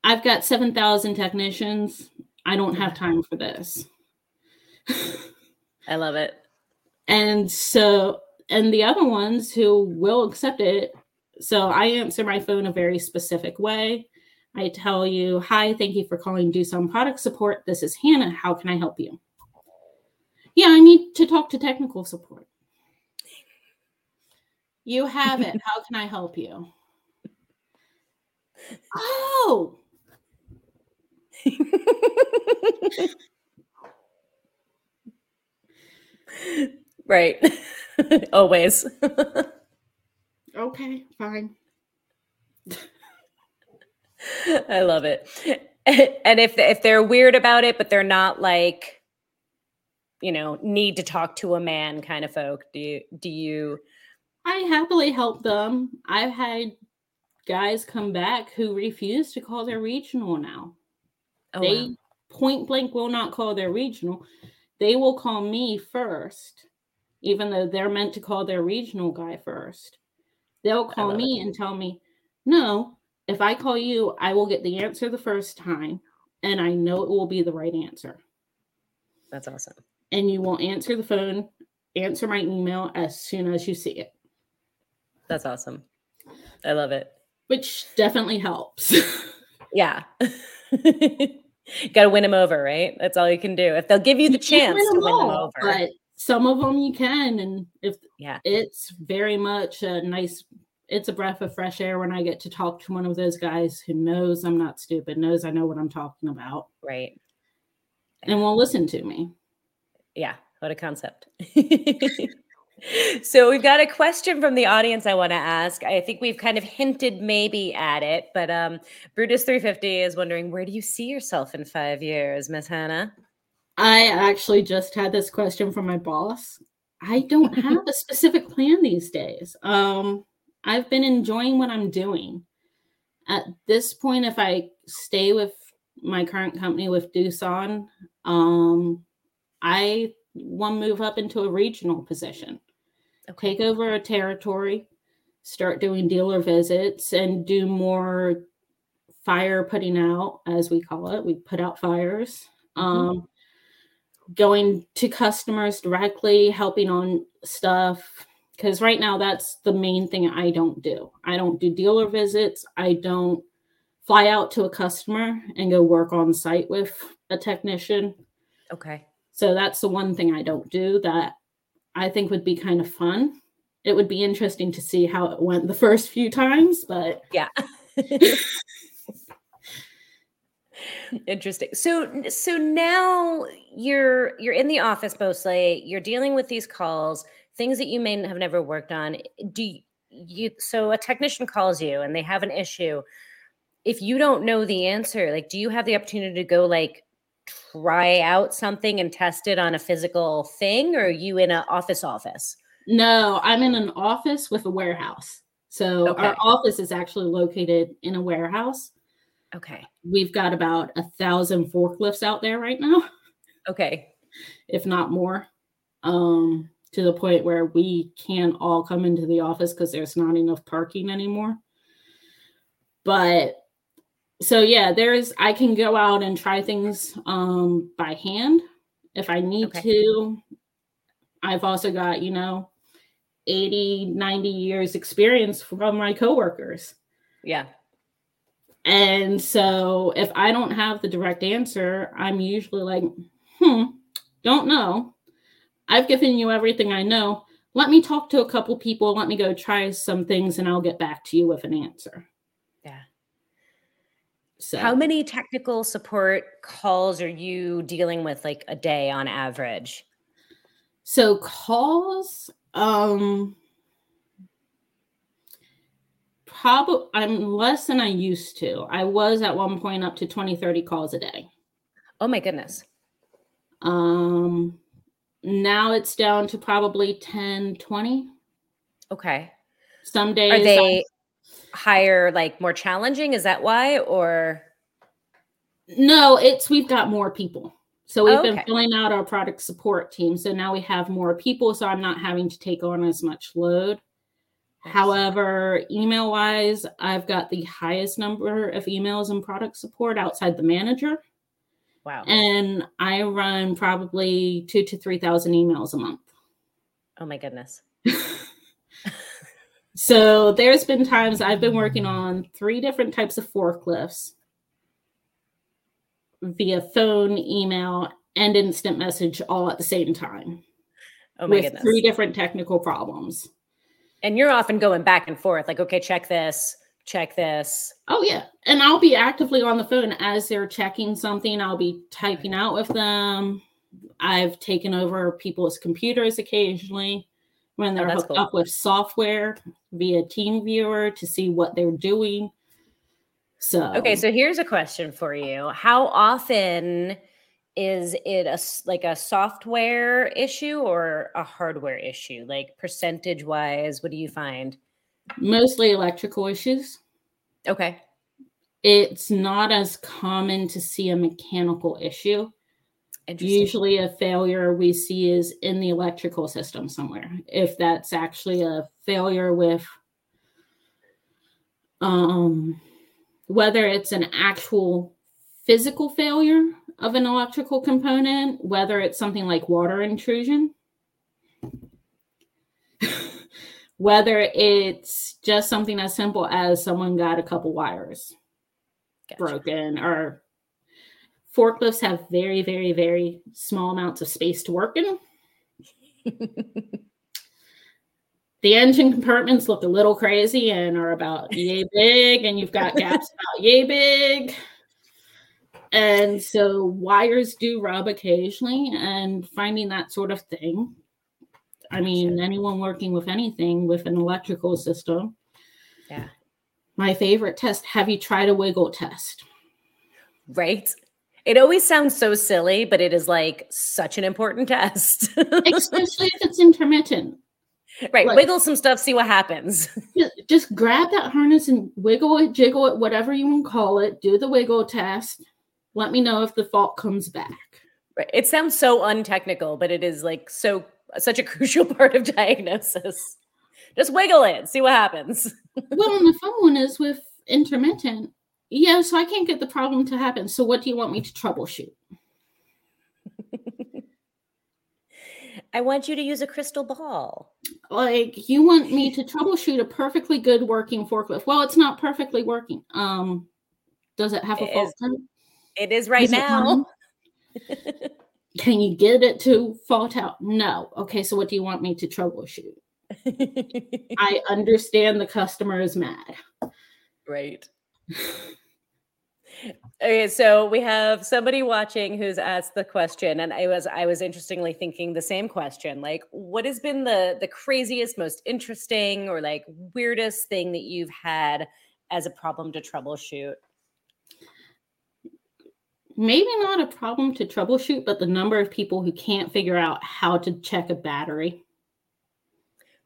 I've got 7,000 technicians. I don't have time for this. I love it. And so and the other ones who will accept it. So I answer my phone a very specific way. I tell you, "Hi, thank you for calling Doosan Product Support. This is Hannah. How can I help you?" Yeah, I need to talk to technical support. You have it. How can I help you? Oh. right. Always. okay, fine. I love it. And if if they're weird about it, but they're not like you know need to talk to a man kind of folk do you do you i happily help them i've had guys come back who refuse to call their regional now oh, they wow. point blank will not call their regional they will call me first even though they're meant to call their regional guy first they'll call me it. and tell me no if i call you i will get the answer the first time and i know it will be the right answer that's awesome and you will answer the phone, answer my email as soon as you see it. That's awesome. I love it. Which definitely helps. yeah. Got to win them over, right? That's all you can do. If they'll give you the you chance win to win all, them over. But some of them you can. And if yeah, it's very much a nice, it's a breath of fresh air when I get to talk to one of those guys who knows I'm not stupid, knows I know what I'm talking about. Right. And will listen to me yeah, what a concept. so we've got a question from the audience I want to ask. I think we've kind of hinted maybe at it, but um, Brutus 350 is wondering where do you see yourself in five years, Miss Hannah? I actually just had this question from my boss. I don't have a specific plan these days. Um, I've been enjoying what I'm doing. At this point, if I stay with my current company with Doosan, um, I want to move up into a regional position, okay. take over a territory, start doing dealer visits, and do more fire putting out, as we call it. We put out fires. Mm-hmm. Um, going to customers directly, helping on stuff. Because right now, that's the main thing I don't do. I don't do dealer visits. I don't fly out to a customer and go work on site with a technician. Okay. So that's the one thing I don't do that I think would be kind of fun. It would be interesting to see how it went the first few times, but yeah. Interesting. So so now you're you're in the office mostly. You're dealing with these calls, things that you may have never worked on. Do you, you so a technician calls you and they have an issue. If you don't know the answer, like do you have the opportunity to go like try out something and test it on a physical thing or are you in an office office? No i'm in an office with a warehouse. So okay. our office is actually located in a warehouse. Okay. We've got about a thousand forklifts out there right now. Okay. If not more. Um to the point where we can't all come into the office because there's not enough parking anymore. But so yeah, there's I can go out and try things um by hand if I need okay. to. I've also got, you know, 80, 90 years experience from my coworkers. Yeah. And so if I don't have the direct answer, I'm usually like, hmm, don't know. I've given you everything I know. Let me talk to a couple people. Let me go try some things and I'll get back to you with an answer. So, how many technical support calls are you dealing with like a day on average? So calls, um, probably I'm less than I used to. I was at one point up to 20, 30 calls a day. Oh my goodness. Um, now it's down to probably 10, 20. Okay. Some days Are they higher, like more challenging? Is that why? Or no, it's we've got more people. So we've Oh, been filling out our product support team. So now we have more people. So I'm not having to take on as much load. Nice. However, email wise, I've got the highest number of emails in product support outside the manager. wow. And I run probably two to 3,000 emails a month. oh my goodness. So there's been times I've been working on three different types of forklifts via phone, email, and instant message all at the same time Oh my with goodness. three different technical problems. and you're often going back and forth, like, okay, check this, check this. Oh yeah, and I'll be actively on the phone as they're checking something. I'll be typing out with them. I've taken over people's computers occasionally when they're Oh, hooked cool. up with software via TeamViewer to see what they're doing. So Okay, so here's a question for you. How often is it a like a software issue or a hardware issue? Like percentage wise, what do you find? mostly electrical issues. Okay. It's not as common to see a mechanical issue. Usually, a failure we see is in the electrical system somewhere. If that's actually a failure with, um, whether it's an actual physical failure of an electrical component, whether it's something like water intrusion, whether it's just something as simple as someone got a couple wires Gotcha. broken or forklifts have very very very small amounts of space to work in the engine compartments look a little crazy and are about yay big and you've got gaps about yay big and so wires do rub occasionally and finding that sort of thing i mean Gotcha. anyone working with anything with an electrical system Yeah. my favorite test have you tried a wiggle test right? It always sounds so silly, but it is like such an important test. especially if it's intermittent. right. like- Wiggle some stuff, see what happens. Just grab that harness and wiggle it, jiggle it, whatever you want to call it. Do the wiggle test. Let me know if the fault comes back. Right. It sounds so untechnical, but it is like so such a crucial part of diagnosis. Just wiggle it, see what happens. well, and the fun one is with intermittent. Yeah, so I can't get the problem to happen. So what do you want me to troubleshoot? I want you to use a crystal ball. Like you want me to troubleshoot a perfectly good working forklift. Well, it's not perfectly working. Um, does it have a fault? It is right Is now. Can you get it to fault out? No. Okay, so what do you want me to troubleshoot? I understand the customer is mad. right. Okay, so we have somebody watching who's asked the question, and I was I was interestingly thinking the same question. Like, what has been the the craziest, most interesting, or like weirdest thing that you've had as a problem to troubleshoot? Maybe not a problem to troubleshoot, but the number of people who can't figure out how to check a battery.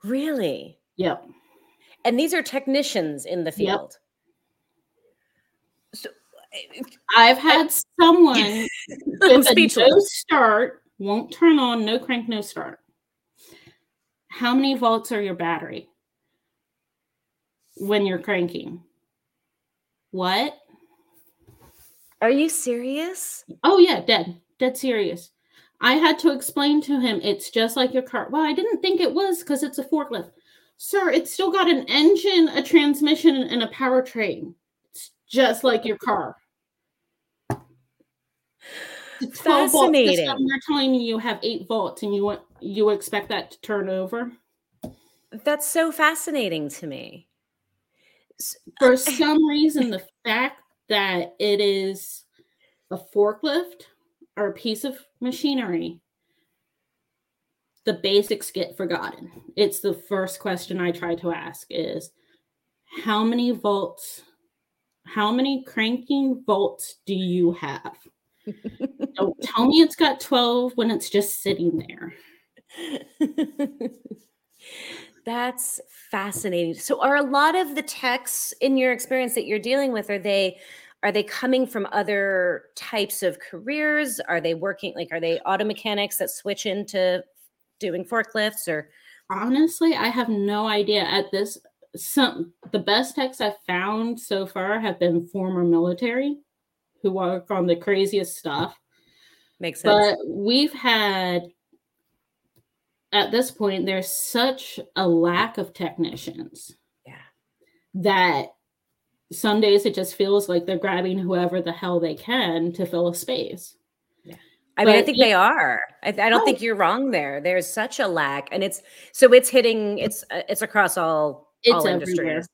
Really? Yep. And these are technicians in the field. Eh, I've had someone I'm with a no speechless. start, won't turn on, no crank, no start. How many volts are your battery when you're cranking? What? Are you serious? Oh yeah, dead. Dead serious. I had to explain to him it's just like your car. Well, I didn't think it was because it's a forklift. Sir, it's still got an engine, a transmission, and a powertrain. It's just like your car. It's 12 volts. This Fascinating. They're telling me you have eight volts and you want you expect that to turn over. That's so fascinating to me. Uh, For some reason, the fact that it is a forklift or a piece of machinery the basics get forgotten. It's the first question I try to ask is how many volts, how many cranking volts do you have? Don't tell me it's got 12 when it's just sitting there. That's fascinating. So are a lot of the techs in your experience that you're dealing with are they are they coming from other types of careers? Are they working like are they auto mechanics that switch into doing forklifts or honestly, I have no idea at this some the best techs I've found so far have been former military who work on the craziest stuff. Makes sense. But we've had at this point, there's such a lack of technicians. Yeah. That some days it just feels like they're grabbing whoever the hell they can to fill a space. Yeah. I but mean, I think they are. I, I don't oh. think you're wrong there. There's such a lack, and it's so it's hitting. It's uh, it's across all it's all everywhere. industries.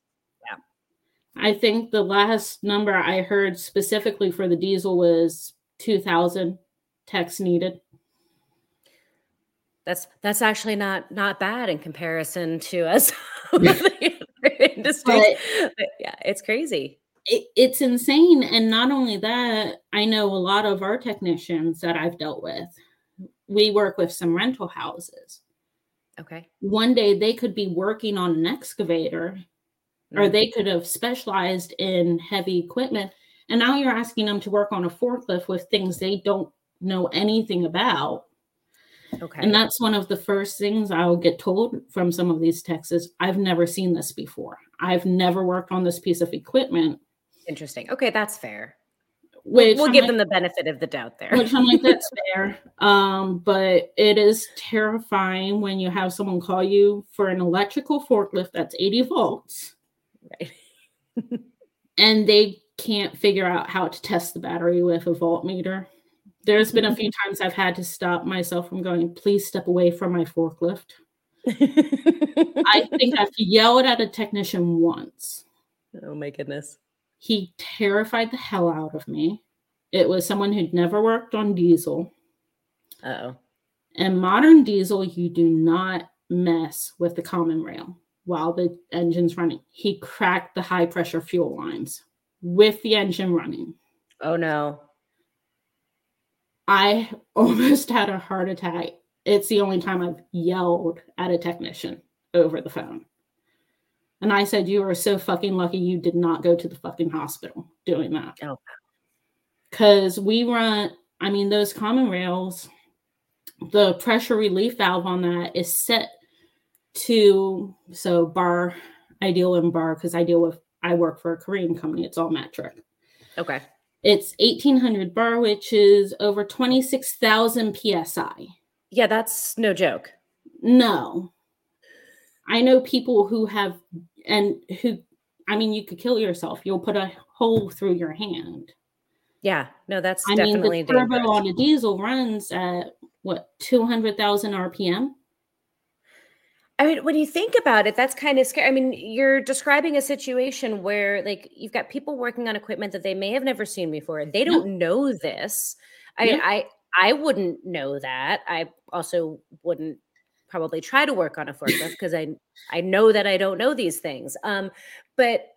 I think the last number I heard specifically for the diesel was 2,000 techs needed that's that's actually not not bad in comparison to us but yeah, it's crazy. It, it's insane, and not only that, I know a lot of our technicians that I've dealt with. We work with some rental houses. Okay. One day they could be working on an excavator. Or they could have specialized in heavy equipment, and now you're asking them to work on a forklift with things they don't know anything about Okay. And that's one of the first things I'll get told from some of these texts I've never seen this before. I've never worked on this piece of equipment. Interesting. Okay, that's fair. Which we'll, give like, them the benefit of the doubt there. Which I'm like, that's fair. Um, but it is terrifying when you have someone call you for an electrical forklift that's 80 volts. And they can't figure out how to test the battery with a voltmeter. There's been a few times I've had to stop myself from going, please step away from my forklift. I think I've yelled at a technician once. Oh my goodness. He terrified the hell out of me. It was someone who'd never worked on diesel. oh. And modern diesel, you do not mess with the common rail while the engine's running. He cracked the high pressure fuel lines with the engine running. Oh no. I almost had a heart attack. It's the only time I've yelled at a technician over the phone. And I said, You are so fucking lucky you did not go to the fucking hospital doing that. Oh. Because we run, I mean, those common rails, the pressure relief valve on that is set to, so bar, I deal in bar because I deal with, I work for a Korean company. It's all metric. Okay. It's 1800 bar, which is over 26,000 psi. Yeah, that's no joke. No. I know people who have, and who, I mean, you could kill yourself. You'll put a hole through your hand. Yeah, no, that's I definitely mean, the turbo dangerous. on a diesel runs at what 200,000 RPM. I mean, when you think about it, that's kind of scary. I mean, you're describing a situation where, like, you've got people working on equipment that they may have never seen before. They don't know this. I, yeah. I, I wouldn't know that. I also wouldn't probably try to work on a forklift because I, I know that I don't know these things. Um, but,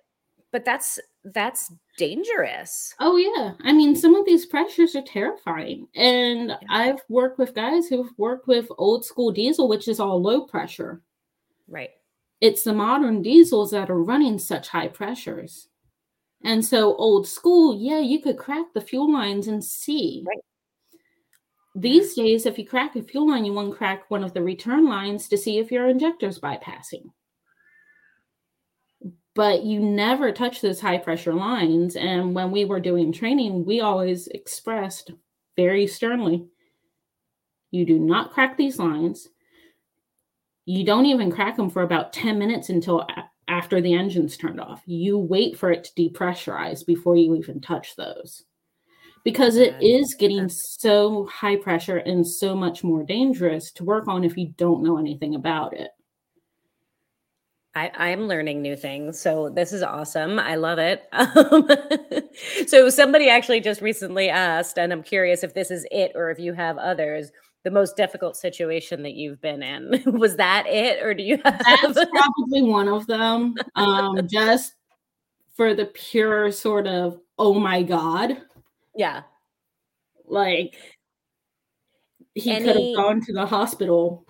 but that's that's dangerous. Oh yeah. I mean, some of these pressures are terrifying. And yeah. I've worked with guys who've worked with old school diesel, which is all low pressure. Right. It's the modern diesels that are running such high pressures. And so, old school, yeah, you could crack the fuel lines and see. Right. These days, if you crack a fuel line, you want to crack one of the return lines to see if your injector's bypassing. But you never touch those high pressure lines. And when we were doing training, we always expressed very sternly you do not crack these lines you don't even crack them for about 10 minutes until a- after the engine's turned off. You wait for it to depressurize before you even touch those because it is getting so high pressure and so much more dangerous to work on if you don't know anything about it. I, am learning new things. So this is awesome. I love it. Um, so somebody actually just recently asked, and I'm curious if this is it or if you have others the most difficult situation that you've been in. Was that it, or do you have? That's probably one of them. Um, just for the pure sort of oh my god. Yeah. Like he Any- could have gone to the hospital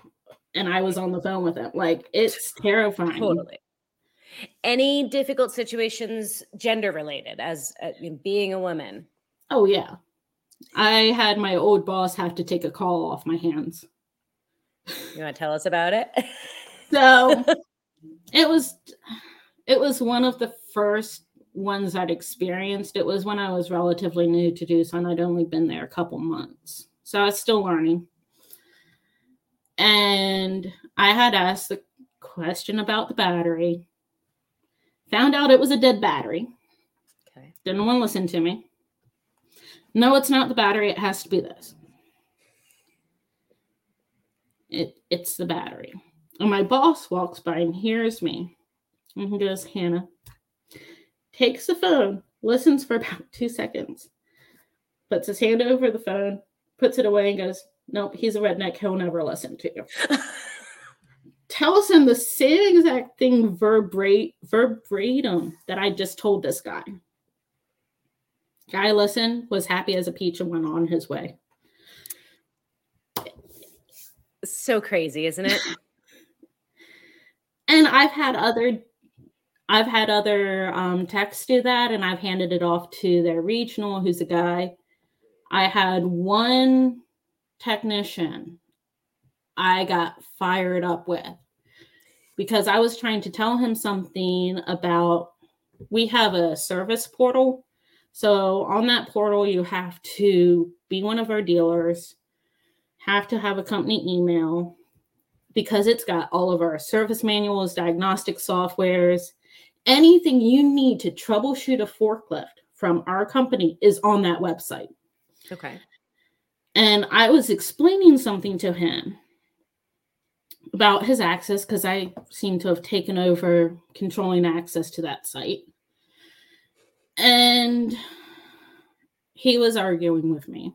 and I was on the phone with him. Like it's terrifying. Totally. Any difficult situations, gender related, as uh, being a woman? Oh yeah. I had my old boss have to take a call off my hands. You want to tell us about it? So it was it was one of the first ones I'd experienced. It was when I was relatively new to Doosan. I'd only been there a couple months. So I was still learning. And I had asked the question about the battery. Found out it was a dead battery. okay. Didn't want to listen to me. No, it's not the battery. It has to be this. It, it's the battery. And my boss walks by and hears me. And he goes, Hannah, takes the phone, listens for about two seconds, puts his hand over the phone, puts it away, and goes, Nope, he's a redneck. He'll never listen to you. Tells him the same exact thing verbatim that I just told this guy. Guy listened, was happy as a peach, and went on his way. so crazy, isn't it? And I've had other I've had other um, techs do that, and I've handed it off to their regional, who's a guy. I had one technician I got fired up with because I was trying to tell him something about we have a service portal. So on that portal, you have to be one of our dealers, have to have a company email because it's got all of our service manuals, diagnostic softwares, anything you need to troubleshoot a forklift from our company is on that website. Okay. And I was explaining something to him about his access because I seem to have taken over controlling access to that site. And he was arguing with me.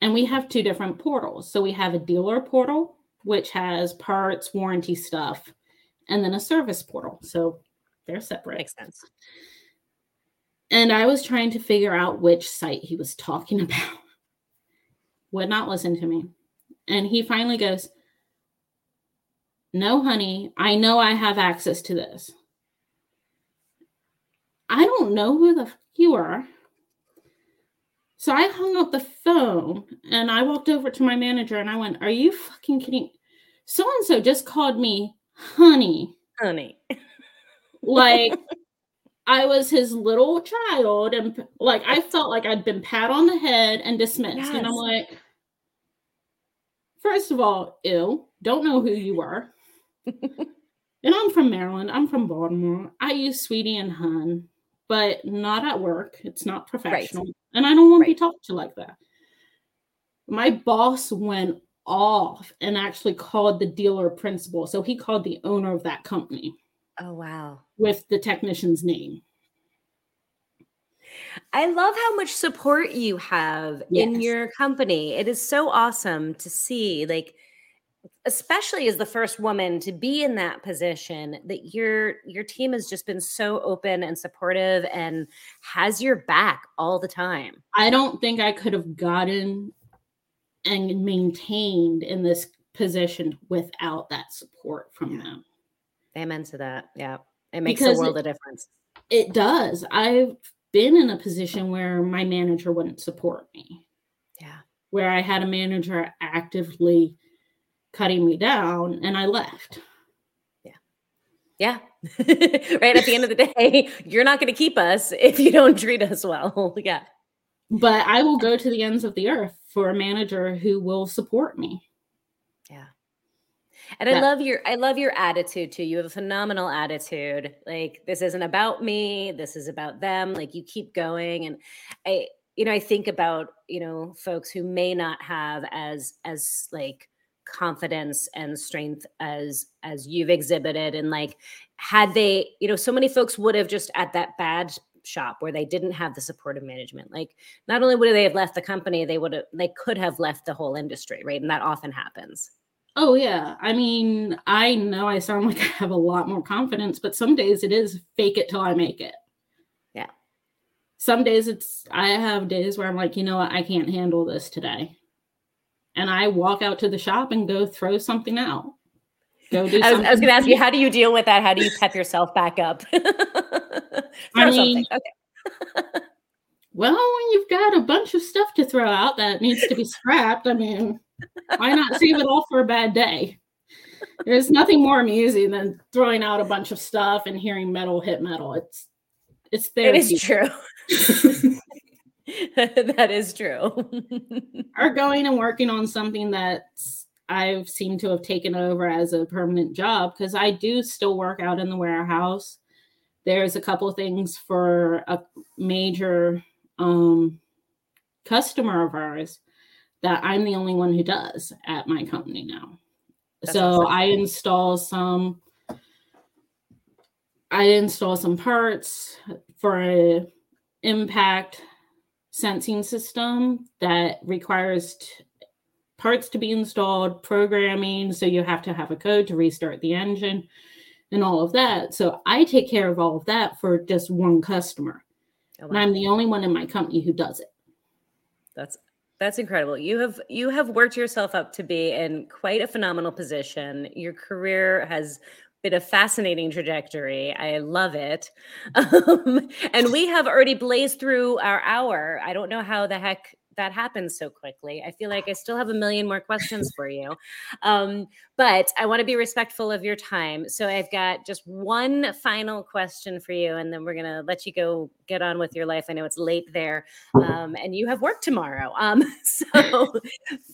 And we have two different portals. So we have a dealer portal, which has parts, warranty stuff, and then a service portal. So they're separate. Makes sense. And I was trying to figure out which site he was talking about. Would not listen to me. And he finally goes, No, honey, I know I have access to this. I don't know who the f- you are. So I hung up the phone and I walked over to my manager and I went, Are you fucking kidding? So and so just called me honey Honey. like I was his little child, and like I felt like I'd been pat on the head and dismissed. And I'm like, first of all, ew, don't know who you are. and I'm from Maryland. I'm from Baltimore. I use sweetie and hun, but not at work. It's not professional. And I don't want to be talked to like that. My boss went off and actually called the dealer principal. So he called the owner of that company Oh wow. with the technician's name. I love how much support you have in your company. It is so awesome to see, like, especially as the first woman to be in that position, that your your team has just been so open and supportive and has your back all the time. I don't think I could have gotten and maintained in this position without that support from Yeah. them. Amen to that. Yeah. It makes Because a world it- of difference. It does. I've been in a position where my manager wouldn't support me, Yeah. where I had a manager actively cutting me down and I left. Yeah. Yeah. right. At the end of the day, you're not going to keep us if you don't treat us well. yeah. But I will go to the ends of the earth for a manager who will support me. Yeah. And I love your I love your attitude too. You have a phenomenal attitude. Like this isn't about me, this is about them. Like you keep going and I you know, I think about, you know, folks who may not have as as like confidence and strength as as you've exhibited. And like had they, you know, so many folks would have just at that bad shop where they didn't have the supportive management like not only would they have left the company they would have they could have left the whole industry right? And that often happens. Oh yeah. I mean i know i sound like i have a lot more confidence but some days it is fake it till i make it. Yeah. Some days it's i have days where i'm like you know what? I can't handle this today and i walk out to the shop and go throw something out Go do I was, was going to ask you, how do you deal with that? How do you pep yourself back up? I mean, okay. well, when you've got a bunch of stuff to throw out that needs to be scrapped, I mean, why not save it all for a bad day? There's nothing more amusing than throwing out a bunch of stuff and hearing metal hit metal. It's it's there. It is true. that is true. or going and working on something that's I've seemed to have taken over as a permanent job because I do still work out in the warehouse. There's a couple things for a major um, customer of ours that I'm the only one who does at my company now. That's so. I install some I install some parts for a impact sensing system that requires t- parts to be installed, programming. So you have to have a code to restart the engine and all of that. So I take care of all of that for just one customer. Oh, wow. And I'm the only one in my company who does it. That's that's incredible. You have you have worked yourself up to be in quite a phenomenal position. Your career has been a fascinating trajectory. I love it. Um, and we have already blazed through our hour. I don't know how the heck that happens so quickly. I feel like I still have a million more questions for you. Um, but I want to be respectful of your time. So I've got just one final question for you, and then we're going to let you go get on with your life. I know it's late there, um, and you have work tomorrow. Um, so,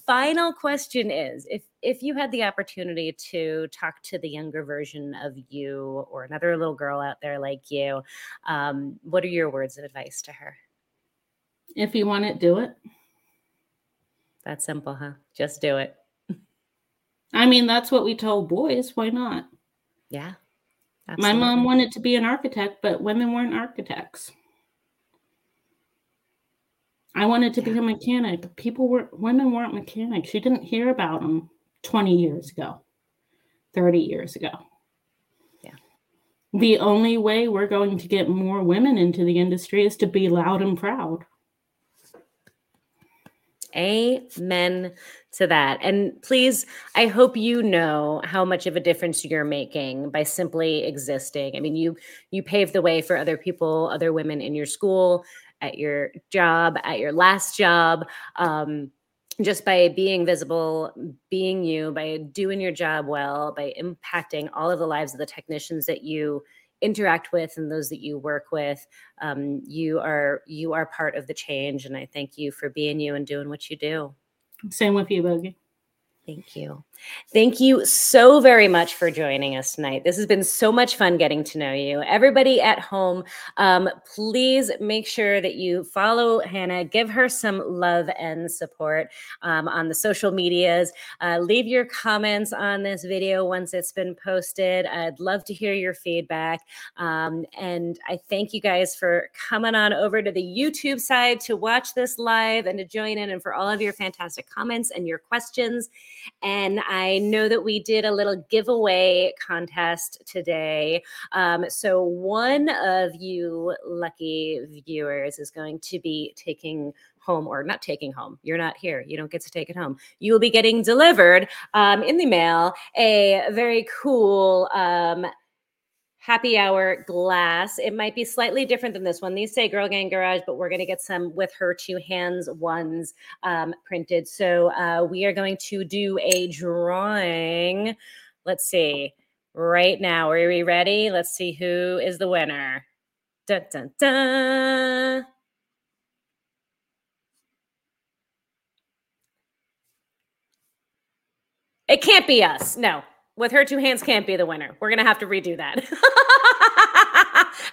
final question is if if you had the opportunity to talk to the younger version of you or another little girl out there like you, um, what are your words of advice to her? If you want it, do it. That's simple, huh? Just do it. I mean, that's what we told boys. Why not? Yeah. Absolutely. My mom wanted to be an architect, but women weren't architects. I wanted to yeah. be a mechanic. People were women weren't mechanics. You didn't hear about them 20 years ago, 30 years ago. Yeah. The only way we're going to get more women into the industry is to be loud and proud. Amen to that. And please, I hope you know how much of a difference you're making by simply existing. I mean, you you pave the way for other people, other women in your school, at your job, at your last job. Um, just by being visible, being you, by doing your job well, by impacting all of the lives of the technicians that you interact with and those that you work with um, you are you are part of the change and i thank you for being you and doing what you do. Same with you Bogi Thank you. Thank you so very much for joining us tonight. This has been so much fun getting to know you. Everybody at home, um, please make sure that you follow Hannah, give her some love and support um, on the social medias. Uh, leave your comments on this video once it's been posted. I'd love to hear your feedback. Um, and I thank you guys for coming on over to the YouTube side to watch this live and to join in and for all of your fantastic comments and your questions. And I know that we did a little giveaway contest today. Um, so one of you lucky viewers is going to be taking home or not taking home. You're not here. You don't get to take it home. You will be getting delivered um, in the mail a very cool um, happy hour glass. It might be slightly different than this one. These say Girl Gang Garage, but we're going to get some with her two hands ones um, printed. So uh, we are going to do a drawing. Let's see. Right now, are we ready? Let's see who is the winner. Dun, dun, dun. It can't be us. No, with her two hands can't be the winner. We're gonna have to redo that.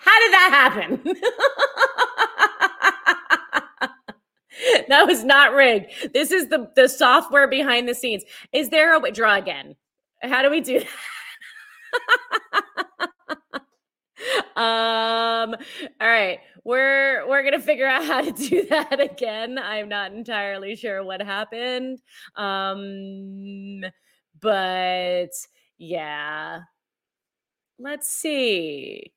How did that happen? that was not rigged. This is the the software behind the scenes. Is there a? Draw again. How do we do that? um all right we're we're gonna figure out how to do that again i'm not entirely sure what happened um but yeah. Let's see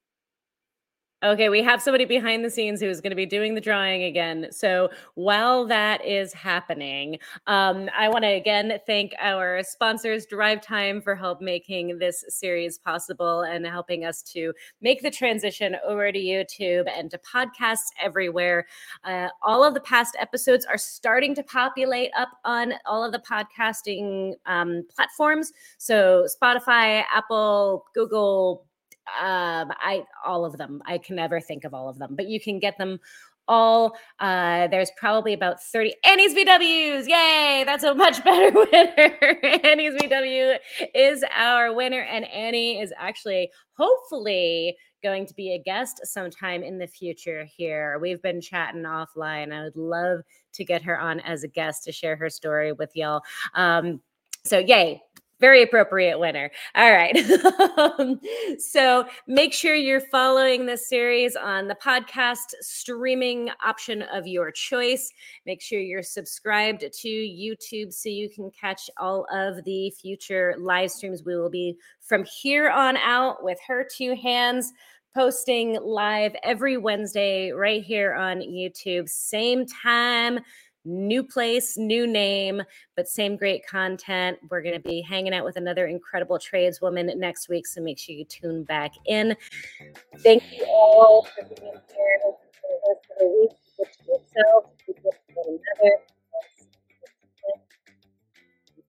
Okay, we have somebody behind the scenes who is going to be doing the drawing again. So while that is happening, um, I want to again thank our sponsors, Drive Time, for help making this series possible and helping us to make the transition over to YouTube and to podcasts everywhere. Uh, all of the past episodes are starting to populate up on all of the podcasting um, platforms. So Spotify, Apple, Google, um i all of them i can never think of all of them but you can get them all uh there's probably about 30 annie's vws yay that's a much better winner annie's vw is our winner and annie is actually hopefully going to be a guest sometime in the future here we've been chatting offline i would love to get her on as a guest to share her story with y'all um so yay very appropriate winner. All right. Um, so make sure you're following this series on the podcast streaming option of your choice. Make sure you're subscribed to YouTube so you can catch all of the future live streams. We will be from here on out with her two hands posting live every Wednesday right here on YouTube, same time new place, new name, but same great content. We're going to be hanging out with another incredible tradeswoman next week, so make sure you tune back in. Thank you all for being here for the another